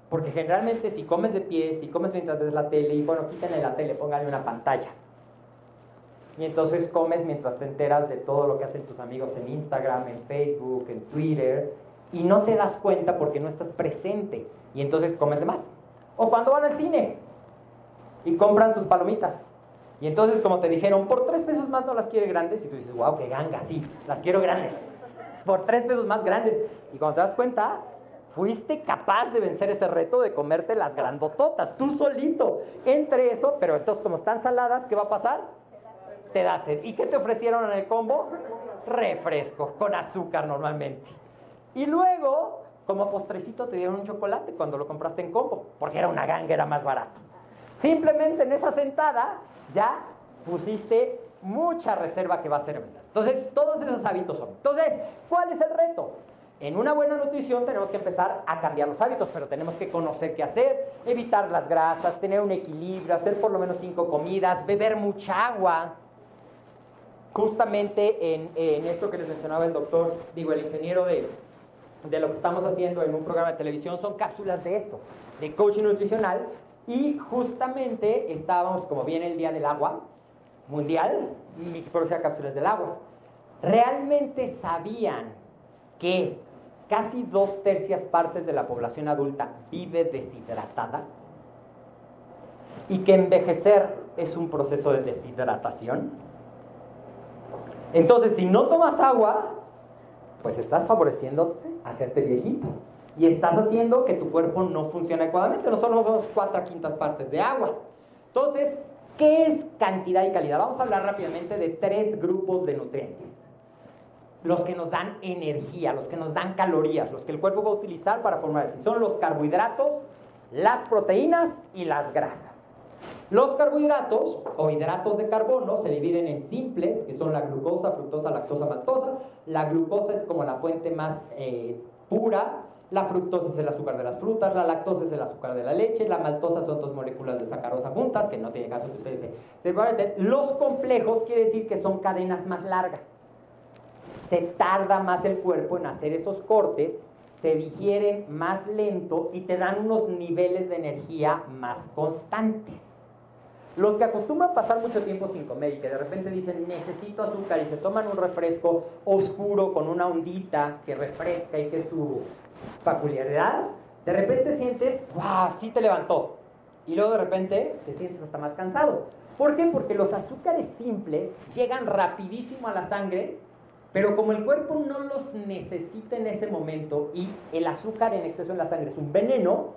porque generalmente si comes de pie, si comes mientras ves la tele, y bueno, quítenle la tele, pónganle una pantalla. Y entonces comes mientras te enteras de todo lo que hacen tus amigos en Instagram, en Facebook, en Twitter, y no te das cuenta porque no estás presente, y entonces comes de más. O cuando van al cine y compran sus palomitas. Y entonces, como te dijeron, por tres pesos más no las quiere grandes, y tú dices, wow, qué ganga, sí, las quiero grandes. Por tres pesos más grandes. Y cuando te das cuenta, fuiste capaz de vencer ese reto de comerte las grandototas, tú solito. Entre eso, pero entonces como están saladas, ¿qué va a pasar? Te da sed. ¿Y qué te ofrecieron en el combo? Refresco, con azúcar normalmente. Y luego, como postrecito, te dieron un chocolate cuando lo compraste en combo, porque era una ganga, era más barato. Simplemente en esa sentada ya pusiste mucha reserva que va a ser verdad. Entonces, todos esos hábitos son. Entonces, ¿cuál es el reto? En una buena nutrición tenemos que empezar a cambiar los hábitos, pero tenemos que conocer qué hacer, evitar las grasas, tener un equilibrio, hacer por lo menos cinco comidas, beber mucha agua. Justamente en, esto que les mencionaba el doctor, digo, el ingeniero de, de lo que estamos haciendo en un programa de televisión, son cápsulas de esto, de coaching nutricional, y justamente estábamos, como viene el Día del Agua Mundial, mi cápsulas del agua. ¿Realmente sabían que casi dos tercias partes de la población adulta vive deshidratada y que envejecer es un proceso de deshidratación. Entonces, si no tomas agua, pues estás favoreciendo hacerte viejito y estás haciendo que tu cuerpo no funcione adecuadamente. Nosotros somos cuatro quintas partes de agua. Entonces, ¿qué es cantidad y calidad? Vamos a hablar rápidamente de tres grupos de nutrientes los que nos dan energía, los que nos dan calorías, los que el cuerpo va a utilizar para formar. Son los carbohidratos, las proteínas y las grasas. Los carbohidratos o hidratos de carbono se dividen en simples, que son la glucosa, fructosa, lactosa, maltosa. La glucosa es como la fuente más eh, pura, la fructosa es el azúcar de las frutas, la lactosa es el azúcar de la leche, la maltosa son dos moléculas de sacarosa juntas, que no tiene caso que ustedes se, se Los complejos quiere decir que son cadenas más largas se tarda más el cuerpo en hacer esos cortes, se digieren más lento y te dan unos niveles de energía más constantes. Los que acostumbran pasar mucho tiempo sin comer y que de repente dicen necesito azúcar y se toman un refresco oscuro con una ondita que refresca y que su peculiaridad, de repente sientes, wow, sí te levantó. Y luego de repente te sientes hasta más cansado. ¿Por qué? Porque los azúcares simples llegan rapidísimo a la sangre pero como el cuerpo no los necesita en ese momento y el azúcar en exceso en la sangre es un veneno,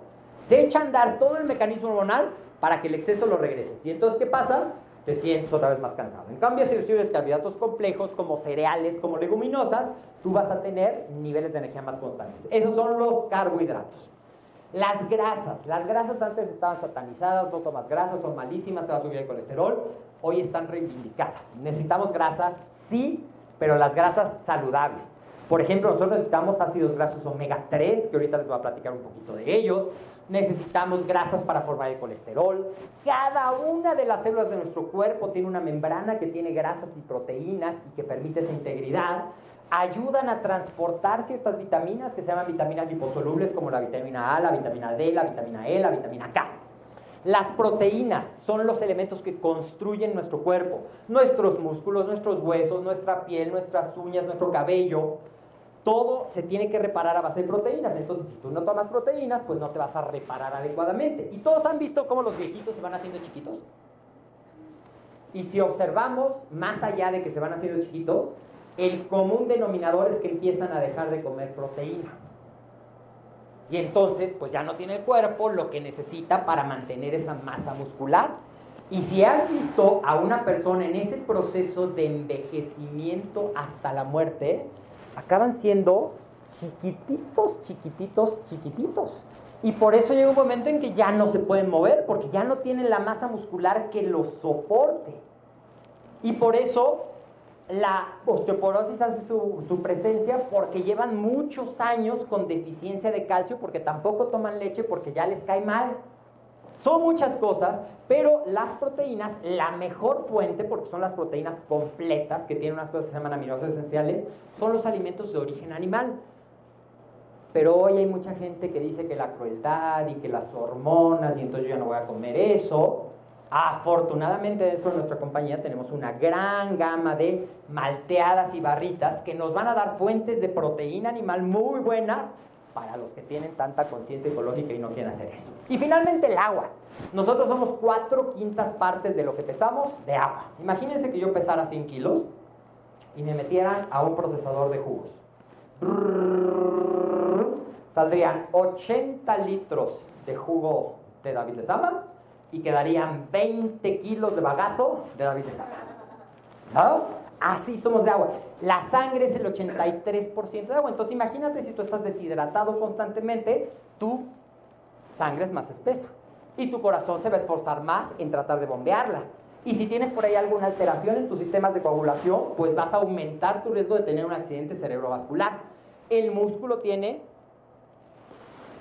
se echa a andar todo el mecanismo hormonal para que el exceso lo regrese. ¿Y entonces qué pasa? Te sientes otra vez más cansado. En cambio, si recibes carbohidratos complejos como cereales, como leguminosas, tú vas a tener niveles de energía más constantes. Esos son los carbohidratos. Las grasas. Las grasas antes estaban satanizadas, no tomas grasas, son malísimas, te va a subir el colesterol. Hoy están reivindicadas. Necesitamos grasas, sí, pero las grasas saludables. Por ejemplo, nosotros necesitamos ácidos grasos omega 3, que ahorita les voy a platicar un poquito de ellos. Necesitamos grasas para formar el colesterol. Cada una de las células de nuestro cuerpo tiene una membrana que tiene grasas y proteínas y que permite esa integridad. Ayudan a transportar ciertas vitaminas que se llaman vitaminas liposolubles como la vitamina A, la vitamina D, la vitamina E, la vitamina K. Las proteínas son los elementos que construyen nuestro cuerpo, nuestros músculos, nuestros huesos, nuestra piel, nuestras uñas, nuestro cabello. Todo se tiene que reparar a base de proteínas. Entonces, si tú no tomas proteínas, pues no te vas a reparar adecuadamente. Y todos han visto cómo los viejitos se van haciendo chiquitos. Y si observamos, más allá de que se van haciendo chiquitos, el común denominador es que empiezan a dejar de comer proteína. Y entonces, pues ya no tiene el cuerpo lo que necesita para mantener esa masa muscular. Y si has visto a una persona en ese proceso de envejecimiento hasta la muerte, acaban siendo chiquititos, chiquititos, chiquititos. Y por eso llega un momento en que ya no se pueden mover, porque ya no tienen la masa muscular que los soporte. Y por eso la osteoporosis hace su, su, presencia porque llevan muchos años con deficiencia de calcio, porque tampoco toman leche, porque ya les cae mal. Son muchas cosas, pero las proteínas, la mejor fuente, porque son las proteínas completas, que tienen unas cosas que se llaman aminoácidos esenciales, son los alimentos de origen animal. Pero hoy hay mucha gente que dice que la crueldad y que las hormonas, y entonces yo ya no voy a comer eso. Afortunadamente dentro de nuestra compañía tenemos una gran gama de malteadas y barritas que nos van a dar fuentes de proteína animal muy buenas para los que tienen tanta conciencia ecológica y no quieren hacer eso. Y finalmente el agua. Nosotros somos cuatro quintas partes de lo que pesamos de agua. Imagínense que yo pesara 100 kilos y me metieran a un procesador de jugos. Saldrían 80 litros de jugo de David Lezama y quedarían 20 kilos de bagazo de David Lezama. ¿No? Así somos de agua. La sangre es el 83% de agua. Entonces imagínate si tú estás deshidratado constantemente, tu sangre es más espesa. Y tu corazón se va a esforzar más en tratar de bombearla. Y si tienes por ahí alguna alteración en tus sistemas de coagulación, pues vas a aumentar tu riesgo de tener un accidente cerebrovascular. El músculo tiene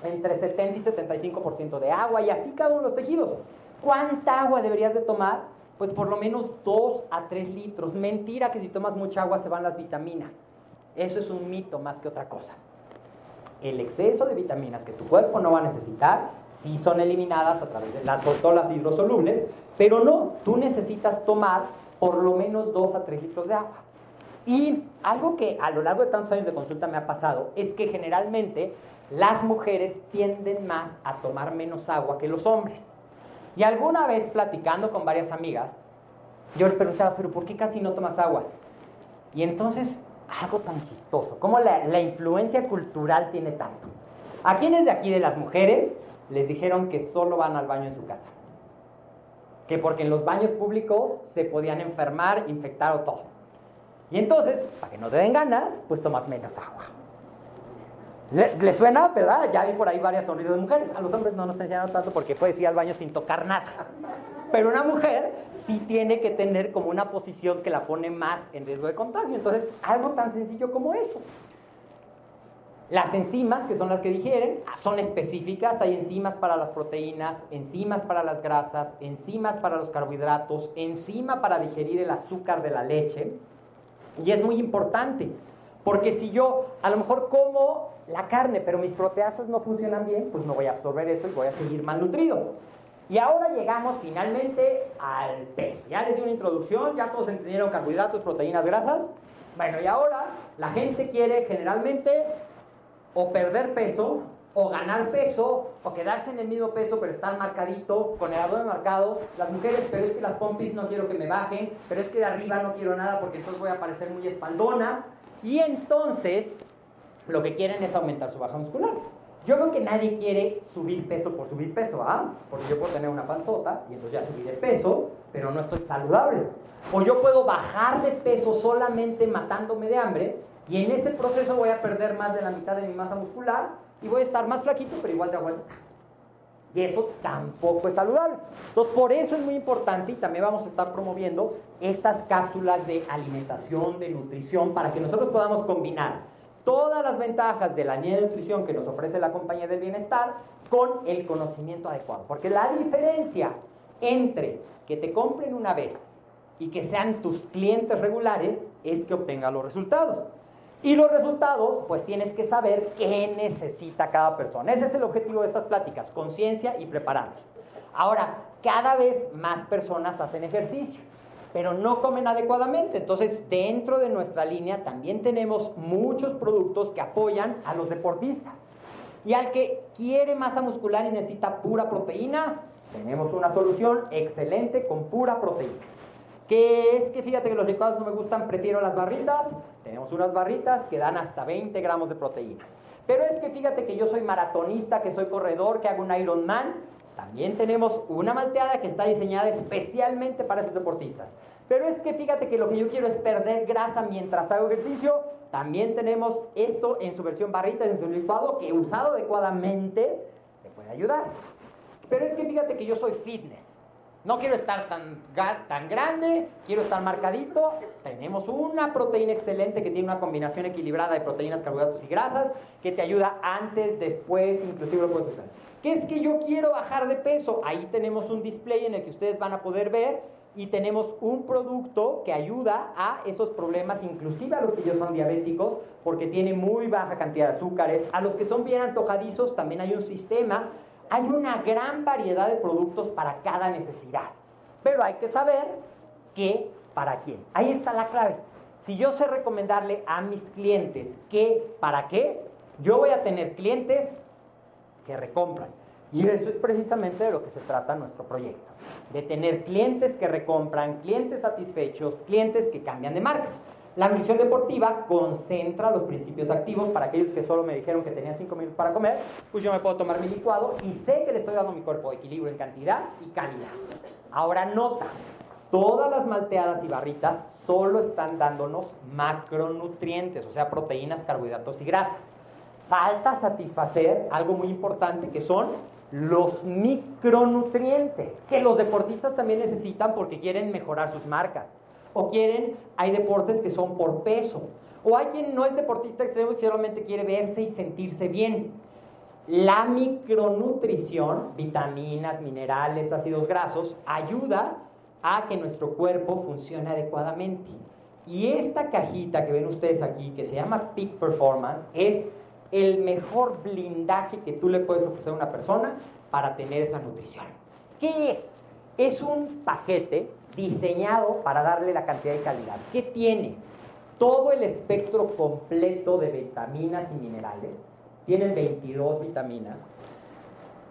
entre 70 y 75% de agua y así cada uno de los tejidos. ¿Cuánta agua deberías de tomar? Pues por lo menos 2 a 3 litros. Mentira que si tomas mucha agua se van las vitaminas. Eso es un mito más que otra cosa. El exceso de vitaminas que tu cuerpo no va a necesitar, sí son eliminadas a través de las botolas hidrosolubles, pero no, tú necesitas tomar por lo menos 2 a 3 litros de agua. Y algo que a lo largo de tantos años de consulta me ha pasado es que generalmente las mujeres tienden más a tomar menos agua que los hombres. Y alguna vez platicando con varias amigas, yo les preguntaba, pero ¿por qué casi no tomas agua? Y entonces, algo tan chistoso, ¿cómo la, influencia cultural tiene tanto? ¿A quiénes de aquí de las mujeres les dijeron que solo van al baño en su casa? Que porque en los baños públicos se podían enfermar, infectar o todo. Y entonces, para que no te den ganas, pues tomas menos agua. ¿Le, suena, verdad? Ya vi por ahí varias sonrisas de mujeres. A los hombres no nos enseñaron tanto porque puedes ir al baño sin tocar nada. Pero una mujer sí tiene que tener como una posición que la pone más en riesgo de contagio. Entonces, algo tan sencillo como eso. Las enzimas, que son las que digieren, son específicas. Hay enzimas para las proteínas, enzimas para las grasas, enzimas para los carbohidratos, enzima para digerir el azúcar de la leche. Y es muy importante, porque si yo a lo mejor como la carne, pero mis proteasas no funcionan bien, pues no voy a absorber eso y voy a seguir malnutrido. Y ahora llegamos finalmente al peso. Ya les di una introducción, ya todos entendieron carbohidratos, proteínas, grasas. Bueno, y ahora la gente quiere generalmente o perder peso, o ganar peso, o quedarse en el mismo peso, pero estar marcadito, con el abdomen marcado. Las mujeres, pero es que las pompis no quiero que me bajen, pero es que de arriba no quiero nada porque entonces voy a parecer muy espaldona. Y entonces lo que quieren es aumentar su baja muscular. Yo creo que nadie quiere subir peso por subir peso, ¿ah? Porque yo puedo tener una panzota y entonces ya subí de peso, pero no estoy saludable. O yo puedo bajar de peso solamente matándome de hambre y en ese proceso voy a perder más de la mitad de mi masa muscular y voy a estar más flaquito, pero igual de aguantita. Y eso tampoco es saludable. Entonces, por eso es muy importante y también vamos a estar promoviendo estas cápsulas de alimentación, de nutrición, para que nosotros podamos combinar todas las ventajas de la línea de nutrición que nos ofrece la compañía del bienestar con el conocimiento adecuado. Porque la diferencia entre que te compren una vez y que sean tus clientes regulares es que obtenga los resultados. Y los resultados, pues tienes que saber qué necesita cada persona. Ese es el objetivo de estas pláticas, conciencia y prepararnos. Ahora, cada vez más personas hacen ejercicio pero no comen adecuadamente. Entonces, dentro de nuestra línea también tenemos muchos productos que apoyan a los deportistas. Y al que quiere masa muscular y necesita pura proteína, tenemos una solución excelente con pura proteína. Que es que fíjate que los licuados no me gustan, prefiero las barritas. Tenemos unas barritas que dan hasta 20 gramos de proteína. Pero es que fíjate que yo soy maratonista, que soy corredor, que hago un Ironman. También tenemos una malteada que está diseñada especialmente para esos deportistas. Pero es que fíjate que lo que yo quiero es perder grasa mientras hago ejercicio. También tenemos esto en su versión barrita, en su licuado, que usado adecuadamente te puede ayudar. Pero es que fíjate que yo soy fitness. No quiero estar tan, tan grande, quiero estar marcadito. Tenemos una proteína excelente que tiene una combinación equilibrada de proteínas, carbohidratos y grasas que te ayuda antes, después, inclusive lo puedes usar. ¿Qué es que yo quiero bajar de peso? Ahí tenemos un display en el que ustedes van a poder ver y tenemos un producto que ayuda a esos problemas, inclusive a los que ya son diabéticos, porque tiene muy baja cantidad de azúcares. A los que son bien antojadizos también hay un sistema hay una gran variedad de productos para cada necesidad, pero hay que saber qué para quién. Ahí está la clave. Si yo sé recomendarle a mis clientes qué para qué, yo voy a tener clientes que recompran. Y eso es precisamente de lo que se trata nuestro proyecto, de tener clientes que recompran, clientes satisfechos, clientes que cambian de marca. La nutrición deportiva concentra los principios activos para aquellos que solo me dijeron que tenían 5 minutos para comer, pues yo me puedo tomar mi licuado y sé que le estoy dando a mi cuerpo equilibrio en cantidad y calidad. Ahora nota, todas las malteadas y barritas solo están dándonos macronutrientes, o sea, proteínas, carbohidratos y grasas. Falta satisfacer algo muy importante que son los micronutrientes, que los deportistas también necesitan porque quieren mejorar sus marcas o quieren, hay deportes que son por peso, o hay quien no es deportista extremo y solamente quiere verse y sentirse bien. La micronutrición, vitaminas, minerales, ácidos grasos, ayuda a que nuestro cuerpo funcione adecuadamente. Y esta cajita que ven ustedes aquí, que se llama Peak Performance, es el mejor blindaje que tú le puedes ofrecer a una persona para tener esa nutrición. ¿Qué es? Es un paquete diseñado para darle la cantidad de calidad. ¿Qué tiene? Todo el espectro completo de vitaminas y minerales. Tienen 22 vitaminas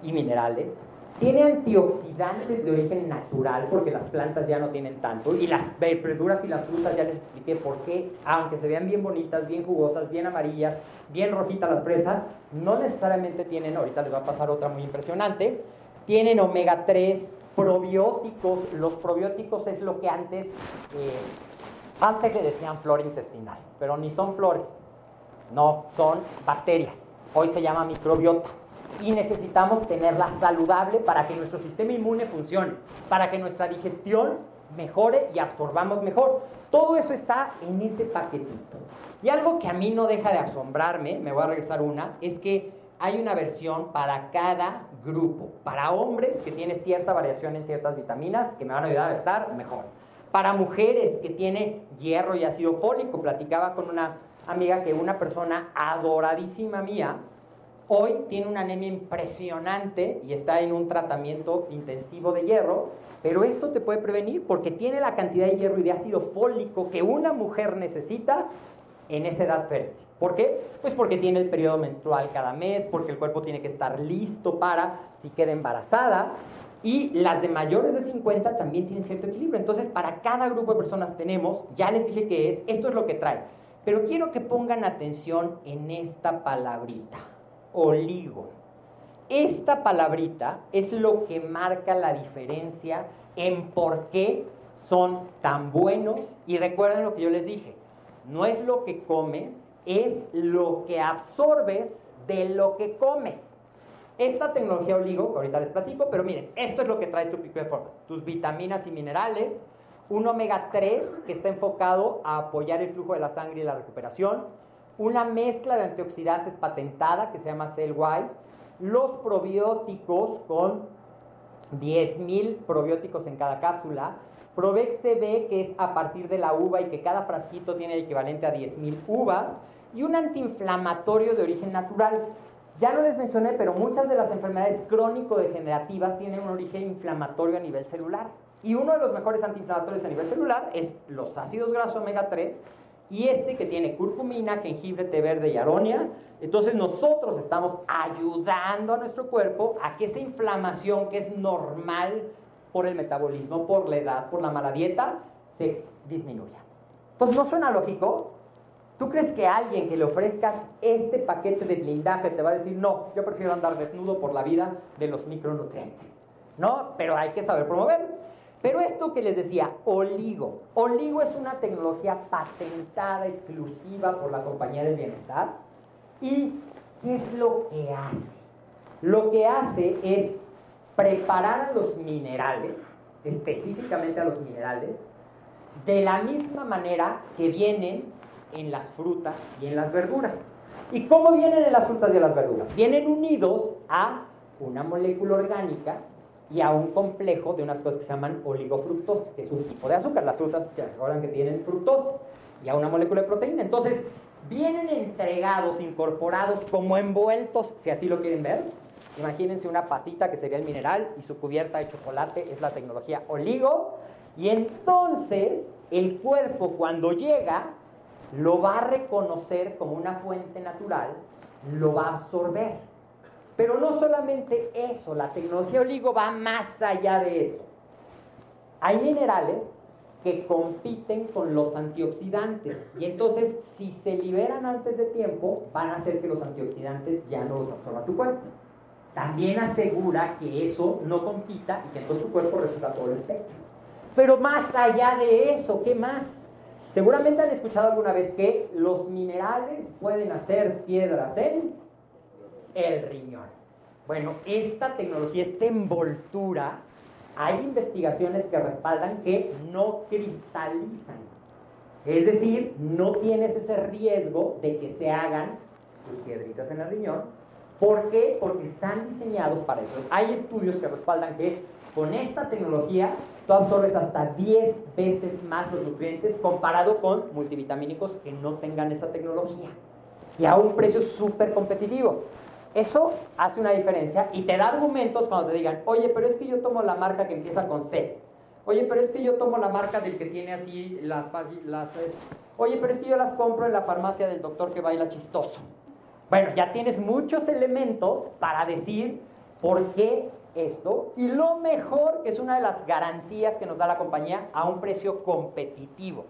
y minerales. Tiene antioxidantes de origen natural, porque las plantas ya no tienen tanto. Y las verduras y las frutas ya les expliqué por qué, aunque se vean bien bonitas, bien jugosas, bien amarillas, bien rojitas las fresas, no necesariamente tienen, ahorita les va a pasar otra muy impresionante, tienen omega 3, probióticos, los probióticos es lo que antes, eh, antes le decían flora intestinal, pero ni son flores, no, son bacterias. Hoy se llama microbiota. Y necesitamos tenerla saludable para que nuestro sistema inmune funcione, para que nuestra digestión mejore y absorbamos mejor. Todo eso está en ese paquetito. Y algo que a mí no deja de asombrarme, me voy a regresar una, es que hay una versión para cada grupo. Para hombres que tiene cierta variación en ciertas vitaminas que me van a ayudar a estar mejor. Para mujeres que tiene hierro y ácido fólico. Platicaba con una amiga que una persona adoradísima mía hoy tiene una anemia impresionante y está en un tratamiento intensivo de hierro, pero esto te puede prevenir porque tiene la cantidad de hierro y de ácido fólico que una mujer necesita en esa edad fértil. ¿Por qué? Pues porque tiene el periodo menstrual cada mes, porque el cuerpo tiene que estar listo para si queda embarazada. Y las de mayores de 50 también tienen cierto equilibrio. Entonces, para cada grupo de personas tenemos, ya les dije que es, esto es lo que trae. Pero quiero que pongan atención en esta palabrita, oligo. Esta palabrita es lo que marca la diferencia en por qué son tan buenos. Y recuerden lo que yo les dije, no es lo que comes, es lo que absorbes de lo que comes. Esta tecnología oligo, que ahorita les platico, pero miren, esto es lo que trae tu pico. Tus vitaminas y minerales, un omega 3 que está enfocado a apoyar el flujo de la sangre y la recuperación, una mezcla de antioxidantes patentada que se llama Cellwise, los probióticos con 10.000 probióticos en cada cápsula, Provex CB que es a partir de la uva y que cada frasquito tiene el equivalente a 10.000 uvas, y un antiinflamatorio de origen natural. Ya no les mencioné, pero muchas de las enfermedades crónico-degenerativas tienen un origen inflamatorio a nivel celular. Y uno de los mejores antiinflamatorios a nivel celular es los ácidos grasos omega 3 y este que tiene curcumina, jengibre, té verde y aronia. Entonces nosotros estamos ayudando a nuestro cuerpo a que esa inflamación que es normal por el metabolismo, por la edad, por la mala dieta, se disminuya. Entonces, ¿no suena lógico? ¿Tú crees que alguien que le ofrezcas este paquete de blindaje te va a decir, no, yo prefiero andar desnudo por la vida de los micronutrientes? No, pero hay que saber promover. Pero esto que les decía, Oligo. Oligo es una tecnología patentada, exclusiva por la compañía del bienestar. ¿Y qué es lo que hace? Lo que hace es preparar a los minerales específicamente a los minerales, de la misma manera que vienen en las frutas y en las verduras. ¿Y cómo vienen en las frutas y en las verduras? Vienen unidos a una molécula orgánica y a un complejo de unas cosas que se llaman oligofructosa, que es un tipo de azúcar. Las frutas, que recuerdan que tienen fructosa, y a una molécula de proteína. Entonces, vienen entregados, incorporados, como envueltos, si así lo quieren ver. Imagínense una pasita que sería el mineral y su cubierta de chocolate es la tecnología oligo. Y entonces el cuerpo cuando llega lo va a reconocer como una fuente natural, lo va a absorber. Pero no solamente eso, la tecnología oligo va más allá de eso. Hay minerales que compiten con los antioxidantes y entonces si se liberan antes de tiempo van a hacer que los antioxidantes ya no los absorba tu cuerpo. También asegura que eso no compita y que entonces tu cuerpo resulta todo el espectro. Pero más allá de eso, ¿qué más? Seguramente han escuchado alguna vez que los minerales pueden hacer piedras en el riñón. Bueno, esta tecnología, esta envoltura, hay investigaciones que respaldan que no cristalizan. Es decir, no tienes ese riesgo de que se hagan tus piedritas en el riñón. ¿Por qué? Porque están diseñados para eso. Hay estudios que respaldan que con esta tecnología tú absorbes hasta 10 veces más los nutrientes comparado con multivitamínicos que no tengan esa tecnología. Y a un precio súper competitivo. Eso hace una diferencia y te da argumentos cuando te digan, oye, pero es que yo tomo la marca que empieza con C. Oye, pero es que yo tomo la marca del que tiene así las... las eh, oye, pero es que yo las compro en la farmacia del doctor que baila chistoso. Bueno, ya tienes muchos elementos para decir por qué esto y lo mejor, que es una de las garantías que nos da la compañía, a un precio competitivo,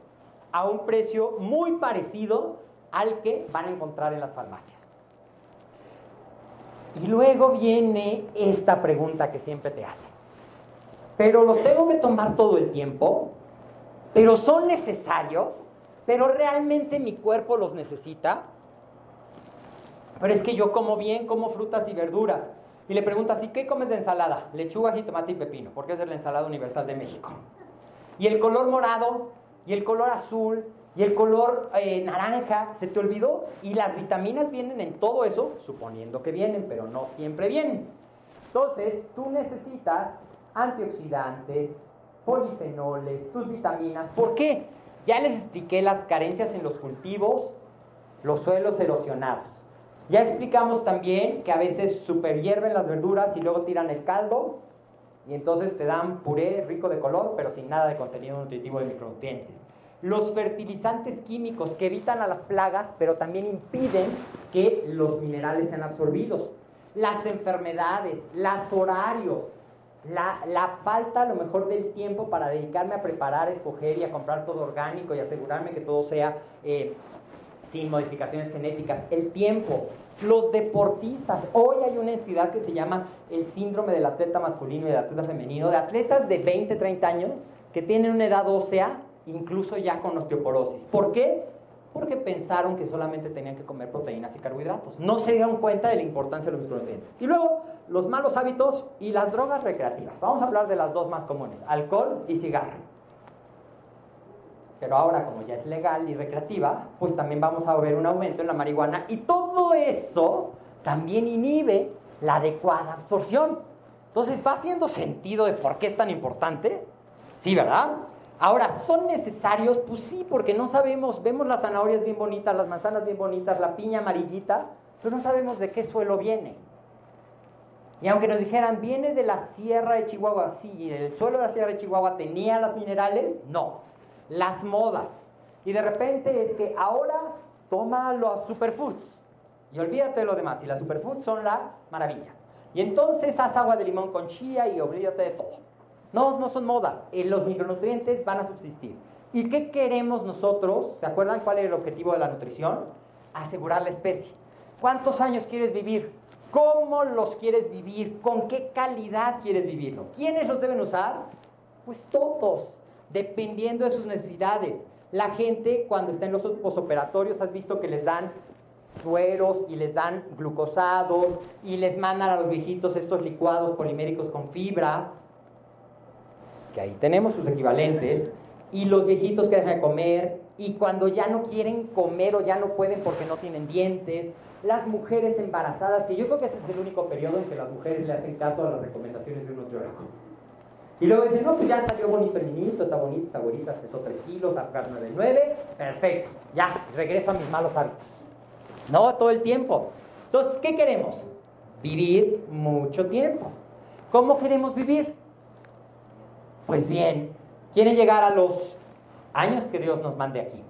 a un precio muy parecido al que van a encontrar en las farmacias. Y luego viene esta pregunta que siempre te hacen. Pero los tengo que tomar todo el tiempo, pero son necesarios, pero realmente mi cuerpo los necesita. Pero es que yo como bien, como frutas y verduras. Y le preguntas, ¿y qué comes de ensalada? Lechuga, jitomate y pepino, porque es la ensalada universal de México. Y el color morado, y el color azul, y el color eh, naranja, ¿se te olvidó? Y las vitaminas vienen en todo eso, suponiendo que vienen, pero no siempre vienen. Entonces, tú necesitas antioxidantes, polifenoles, tus vitaminas. ¿Por qué? Ya les expliqué las carencias en los cultivos, los suelos erosionados. Ya explicamos también que a veces super hierven las verduras y luego tiran el caldo y entonces te dan puré rico de color, pero sin nada de contenido nutritivo de micronutrientes. Los fertilizantes químicos que evitan a las plagas, pero también impiden que los minerales sean absorbidos. Las enfermedades, los horarios, la, falta a lo mejor del tiempo para dedicarme a preparar, escoger y a comprar todo orgánico y asegurarme que todo sea eh, modificaciones genéticas, el tiempo, los deportistas. Hoy hay una entidad que se llama el síndrome del atleta masculino y del atleta femenino, de atletas de 20, 30 años que tienen una edad ósea, incluso ya con osteoporosis. ¿Por qué? Porque pensaron que solamente tenían que comer proteínas y carbohidratos. No se dieron cuenta de la importancia de los micronutrientes. Y luego, los malos hábitos y las drogas recreativas. Vamos a hablar de las dos más comunes, alcohol y cigarro pero ahora como ya es legal y recreativa, pues también vamos a ver un aumento en la marihuana y todo eso también inhibe la adecuada absorción. Entonces, ¿va haciendo sentido de por qué es tan importante? Sí, ¿verdad? Ahora, ¿son necesarios? Pues sí, porque no sabemos, vemos las zanahorias bien bonitas, las manzanas bien bonitas, la piña amarillita, pero no sabemos de qué suelo viene. Y aunque nos dijeran, viene de la Sierra de Chihuahua, sí, el suelo de la Sierra de Chihuahua tenía los minerales, no las modas. Y de repente es que ahora toma los superfoods y olvídate de lo demás. Y las superfoods son la maravilla. Y entonces haz agua de limón con chía y olvídate de todo. No, no son modas. Eh, los micronutrientes van a subsistir. ¿Y qué queremos nosotros? ¿Se acuerdan cuál es el objetivo de la nutrición? Asegurar la especie. ¿Cuántos años quieres vivir? ¿Cómo los quieres vivir? ¿Con qué calidad quieres vivirlo? ¿Quiénes los deben usar? Pues todos dependiendo de sus necesidades. La gente cuando está en los posoperatorios, has visto que les dan sueros y les dan glucosados y les mandan a los viejitos estos licuados poliméricos con fibra. que ahí tenemos sus equivalentes, y los viejitos que dejan de comer, y cuando ya no quieren comer o ya no pueden porque no tienen dientes, las mujeres embarazadas, que yo creo que ese es el único periodo en que las mujeres le hacen caso a las recomendaciones de un nutriólogo. Y luego dicen, no, pues ya salió bonito el niñito, está bonito, está bonita, pesó 3 kilos, 9 de 9, perfecto, ya, regreso a mis malos hábitos. No, todo el tiempo. Entonces, ¿qué queremos? Vivir mucho tiempo. ¿Cómo queremos vivir? Pues bien, quieren llegar a los años que Dios nos mande aquí,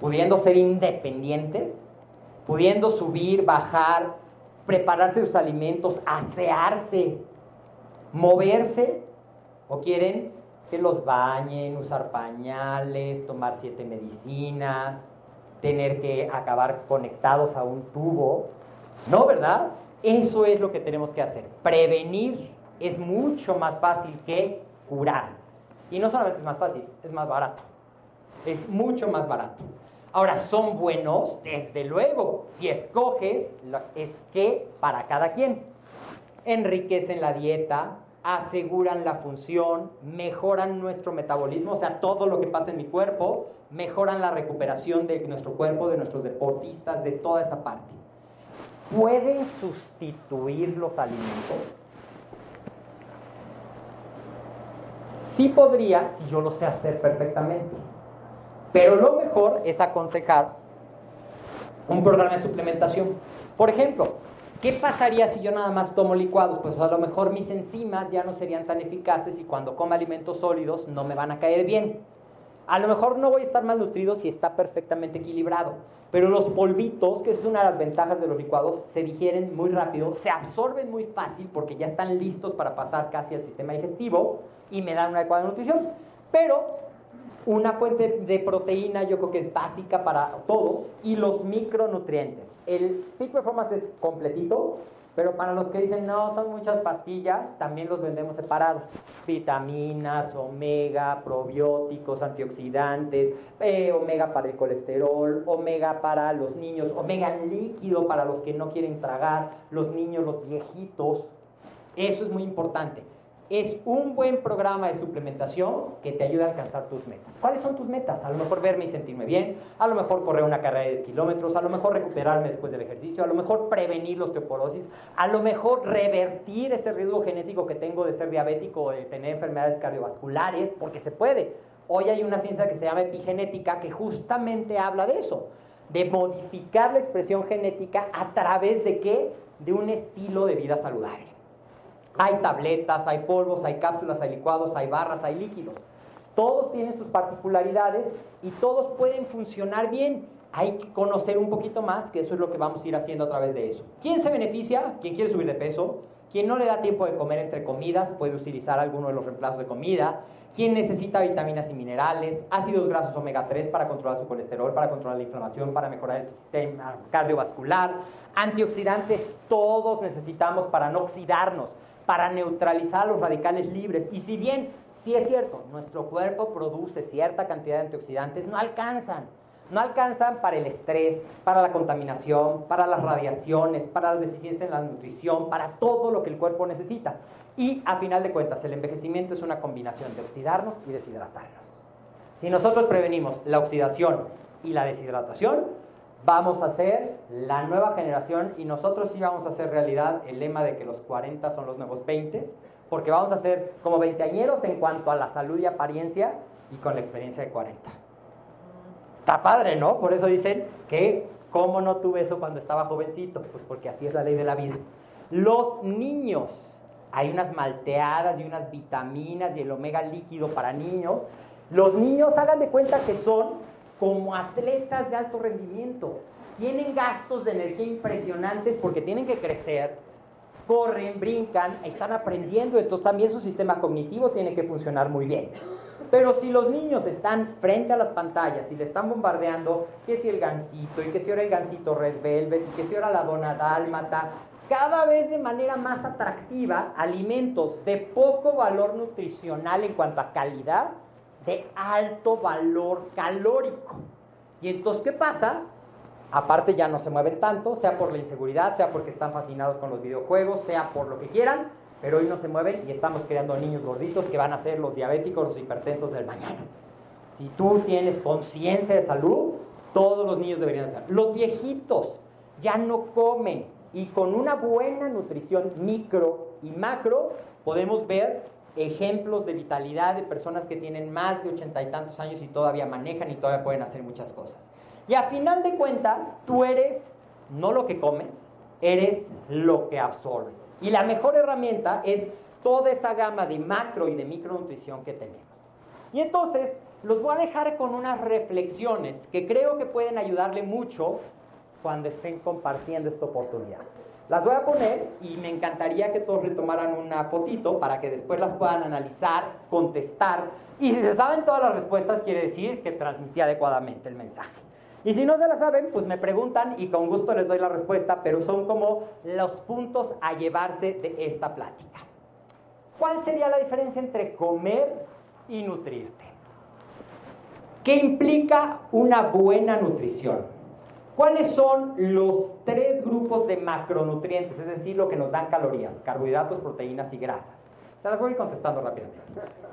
pudiendo ser independientes, pudiendo subir, bajar, prepararse sus alimentos, asearse, moverse, o quieren que los bañen, usar pañales, tomar siete medicinas, tener que acabar conectados a un tubo. No, ¿verdad? Eso es lo que tenemos que hacer. Prevenir es mucho más fácil que curar. Y no solamente es más fácil, es más barato. Es mucho más barato. Ahora, son buenos, desde luego. Si escoges, es que para cada quien. Enriquecen la dieta, aseguran la función, mejoran nuestro metabolismo, o sea, todo lo que pasa en mi cuerpo, mejoran la recuperación de nuestro cuerpo, de nuestros deportistas, de toda esa parte. ¿Pueden sustituir los alimentos? Sí podría si yo lo sé hacer perfectamente. Pero lo mejor es aconsejar un programa de suplementación. Por ejemplo, ¿Qué pasaría si yo nada más tomo licuados? Pues a lo mejor mis enzimas ya no serían tan eficaces y cuando coma alimentos sólidos no me van a caer bien. A lo mejor no voy a estar malnutrido si está perfectamente equilibrado, pero los polvitos, que es una de las ventajas de los licuados, se digieren muy rápido, se absorben muy fácil porque ya están listos para pasar casi al sistema digestivo y me dan una adecuada nutrición. Pero una fuente de proteína yo creo que es básica para todos y los micronutrientes. El Peak Performance es completito, pero para los que dicen no, son muchas pastillas, también los vendemos separados. Vitaminas, omega, probióticos, antioxidantes, eh, omega para el colesterol, omega para los niños, omega líquido para los que no quieren tragar, los niños, los viejitos. Eso es muy importante es un buen programa de suplementación que te ayuda a alcanzar tus metas. ¿Cuáles son tus metas? A lo mejor verme y sentirme bien, a lo mejor correr una carrera de 10 kilómetros, a lo mejor recuperarme después del ejercicio, a lo mejor prevenir la osteoporosis, a lo mejor revertir ese riesgo genético que tengo de ser diabético o de tener enfermedades cardiovasculares, porque se puede. Hoy hay una ciencia que se llama epigenética que justamente habla de eso, de modificar la expresión genética a través de qué? De un estilo de vida saludable. Hay tabletas, hay polvos, hay cápsulas, hay licuados, hay barras, hay líquidos. Todos tienen sus particularidades y todos pueden funcionar bien. Hay que conocer un poquito más, que eso es lo que vamos a ir haciendo a través de eso. ¿Quién se beneficia? ¿Quién quiere subir de peso? ¿Quién no le da tiempo de comer entre comidas? Puede utilizar alguno de los reemplazos de comida. ¿Quién necesita vitaminas y minerales? Ácidos grasos omega 3 para controlar su colesterol, para controlar la inflamación, para mejorar el sistema cardiovascular. Antioxidantes todos necesitamos para no oxidarnos para neutralizar los radicales libres. Y si bien, sí es cierto, nuestro cuerpo produce cierta cantidad de antioxidantes, no alcanzan. No alcanzan para el estrés, para la contaminación, para las radiaciones, para las deficiencias en la nutrición, para todo lo que el cuerpo necesita. Y a final de cuentas, el envejecimiento es una combinación de oxidarnos y deshidratarnos. Si nosotros prevenimos la oxidación y la deshidratación, vamos a ser la nueva generación y nosotros sí vamos a hacer realidad el lema de que los 40 son los nuevos 20, porque vamos a ser como veinteañeros en cuanto a la salud y apariencia y con la experiencia de 40. Está padre, ¿no? Por eso dicen que, ¿cómo no tuve eso cuando estaba jovencito? Pues porque así es la ley de la vida. Los niños, hay unas malteadas y unas vitaminas y el omega líquido para niños. Los niños, hagan de cuenta que son como atletas de alto rendimiento. Tienen gastos de energía impresionantes porque tienen que crecer, corren, brincan, están aprendiendo, entonces también su sistema cognitivo tiene que funcionar muy bien. Pero si los niños están frente a las pantallas y le están bombardeando, que si el gansito, y que si ahora el gansito red velvet, y que si ahora la dona dálmata, cada vez de manera más atractiva, alimentos de poco valor nutricional en cuanto a calidad, de alto valor calórico. Y entonces, ¿qué pasa? Aparte ya no se mueven tanto, sea por la inseguridad, sea porque están fascinados con los videojuegos, sea por lo que quieran, pero hoy no se mueven y estamos creando niños gorditos que van a ser los diabéticos, los hipertensos del mañana. Si tú tienes conciencia de salud, todos los niños deberían ser. Los viejitos ya no comen y con una buena nutrición micro y macro podemos ver ejemplos de vitalidad de personas que tienen más de ochenta y tantos años y todavía manejan y todavía pueden hacer muchas cosas. Y a final de cuentas, tú eres no lo que comes, eres lo que absorbes. Y la mejor herramienta es toda esa gama de macro y de micronutrición que tenemos. Y entonces, los voy a dejar con unas reflexiones que creo que pueden ayudarle mucho cuando estén compartiendo esta oportunidad. Las voy a poner y me encantaría que todos retomaran una fotito para que después las puedan analizar, contestar. Y si se saben todas las respuestas, quiere decir que transmití adecuadamente el mensaje. Y si no se la saben, pues me preguntan y con gusto les doy la respuesta, pero son como los puntos a llevarse de esta plática. ¿Cuál sería la diferencia entre comer y nutrirte? ¿Qué implica una buena nutrición? ¿Cuáles son los tres grupos de macronutrientes? Es decir, lo que nos dan calorías, carbohidratos, proteínas y grasas. Se las voy contestando rápidamente.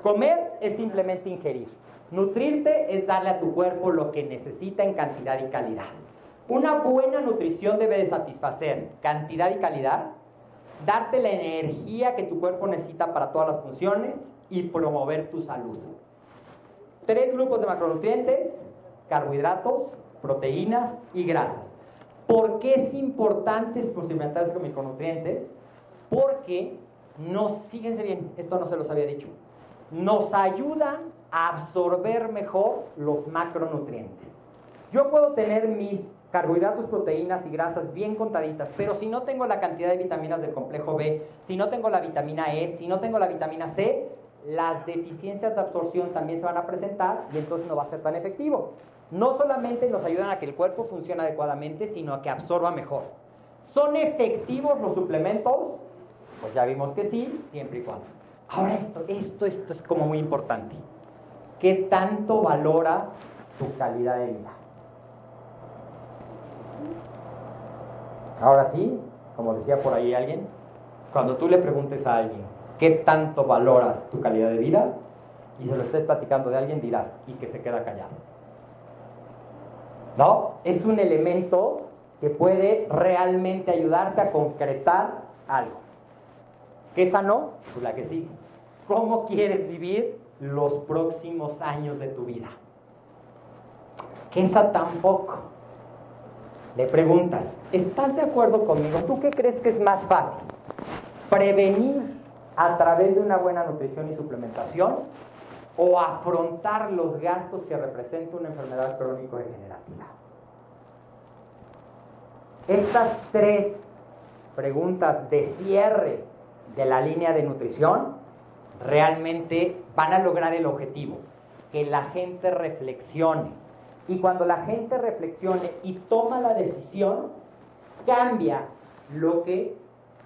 Comer es simplemente ingerir. Nutrirte es darle a tu cuerpo lo que necesita en cantidad y calidad. Una buena nutrición debe de satisfacer cantidad y calidad, darte la energía que tu cuerpo necesita para todas las funciones y promover tu salud. Tres grupos de macronutrientes, carbohidratos, proteínas y grasas. ¿Por qué es importante suplementarse con micronutrientes? Porque nos, fíjense bien, esto no se los había dicho, nos ayudan a absorber mejor los macronutrientes. Yo puedo tener mis carbohidratos, proteínas y grasas bien contaditas, pero si no tengo la cantidad de vitaminas del complejo B, si no tengo la vitamina E, si no tengo la vitamina C, las deficiencias de absorción también se van a presentar y entonces no va a ser tan efectivo no solamente nos ayudan a que el cuerpo funcione adecuadamente, sino a que absorba mejor. ¿Son efectivos los suplementos? Pues ya vimos que sí, siempre y cuando. Ahora esto, esto, esto es como muy importante. ¿Qué tanto valoras tu calidad de vida? Ahora sí, como decía por ahí alguien, cuando tú le preguntes a alguien, ¿qué tanto valoras tu calidad de vida? Y se lo estés platicando de alguien, dirás, y que se queda callado. ¿no? Es un elemento que puede realmente ayudarte a concretar algo. ¿Qué sano? Pues la que sí. ¿Cómo quieres vivir los próximos años de tu vida? ¿Qué esa tampoco? Le preguntas, ¿estás de acuerdo conmigo? ¿Tú qué crees que es más fácil? ¿Prevenir a través de una buena nutrición y suplementación o afrontar los gastos que representa una enfermedad crónico-degenerativa. Estas tres preguntas de cierre de la línea de nutrición realmente van a lograr el objetivo, que la gente reflexione. Y cuando la gente reflexione y toma la decisión, cambia lo que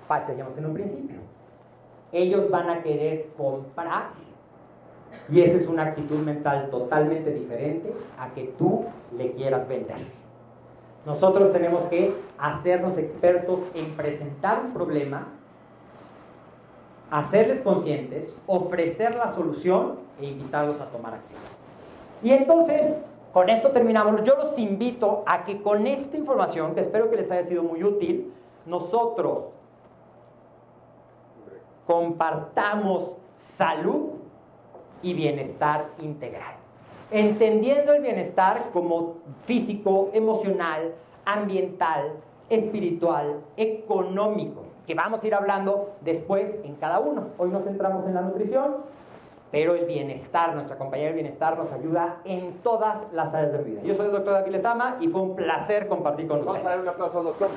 pasamos en un principio. Ellos van a querer comprar y esa es una actitud mental totalmente diferente a que tú le quieras vender. Nosotros tenemos que hacernos expertos en presentar un problema, hacerles conscientes, ofrecer la solución e invitarlos a tomar acción. Y entonces, con esto terminamos. Yo los invito a que con esta información, que espero que les haya sido muy útil, nosotros compartamos salud y bienestar integral. Entendiendo el bienestar como físico, emocional, ambiental, espiritual, económico, que vamos a ir hablando después en cada uno. Hoy nos centramos en la nutrición, pero el bienestar, nuestra compañía del bienestar nos ayuda en todas las áreas de vida. Yo soy el doctor David Lezama y fue un placer compartir con ustedes. Vamos a dar un aplauso al doctor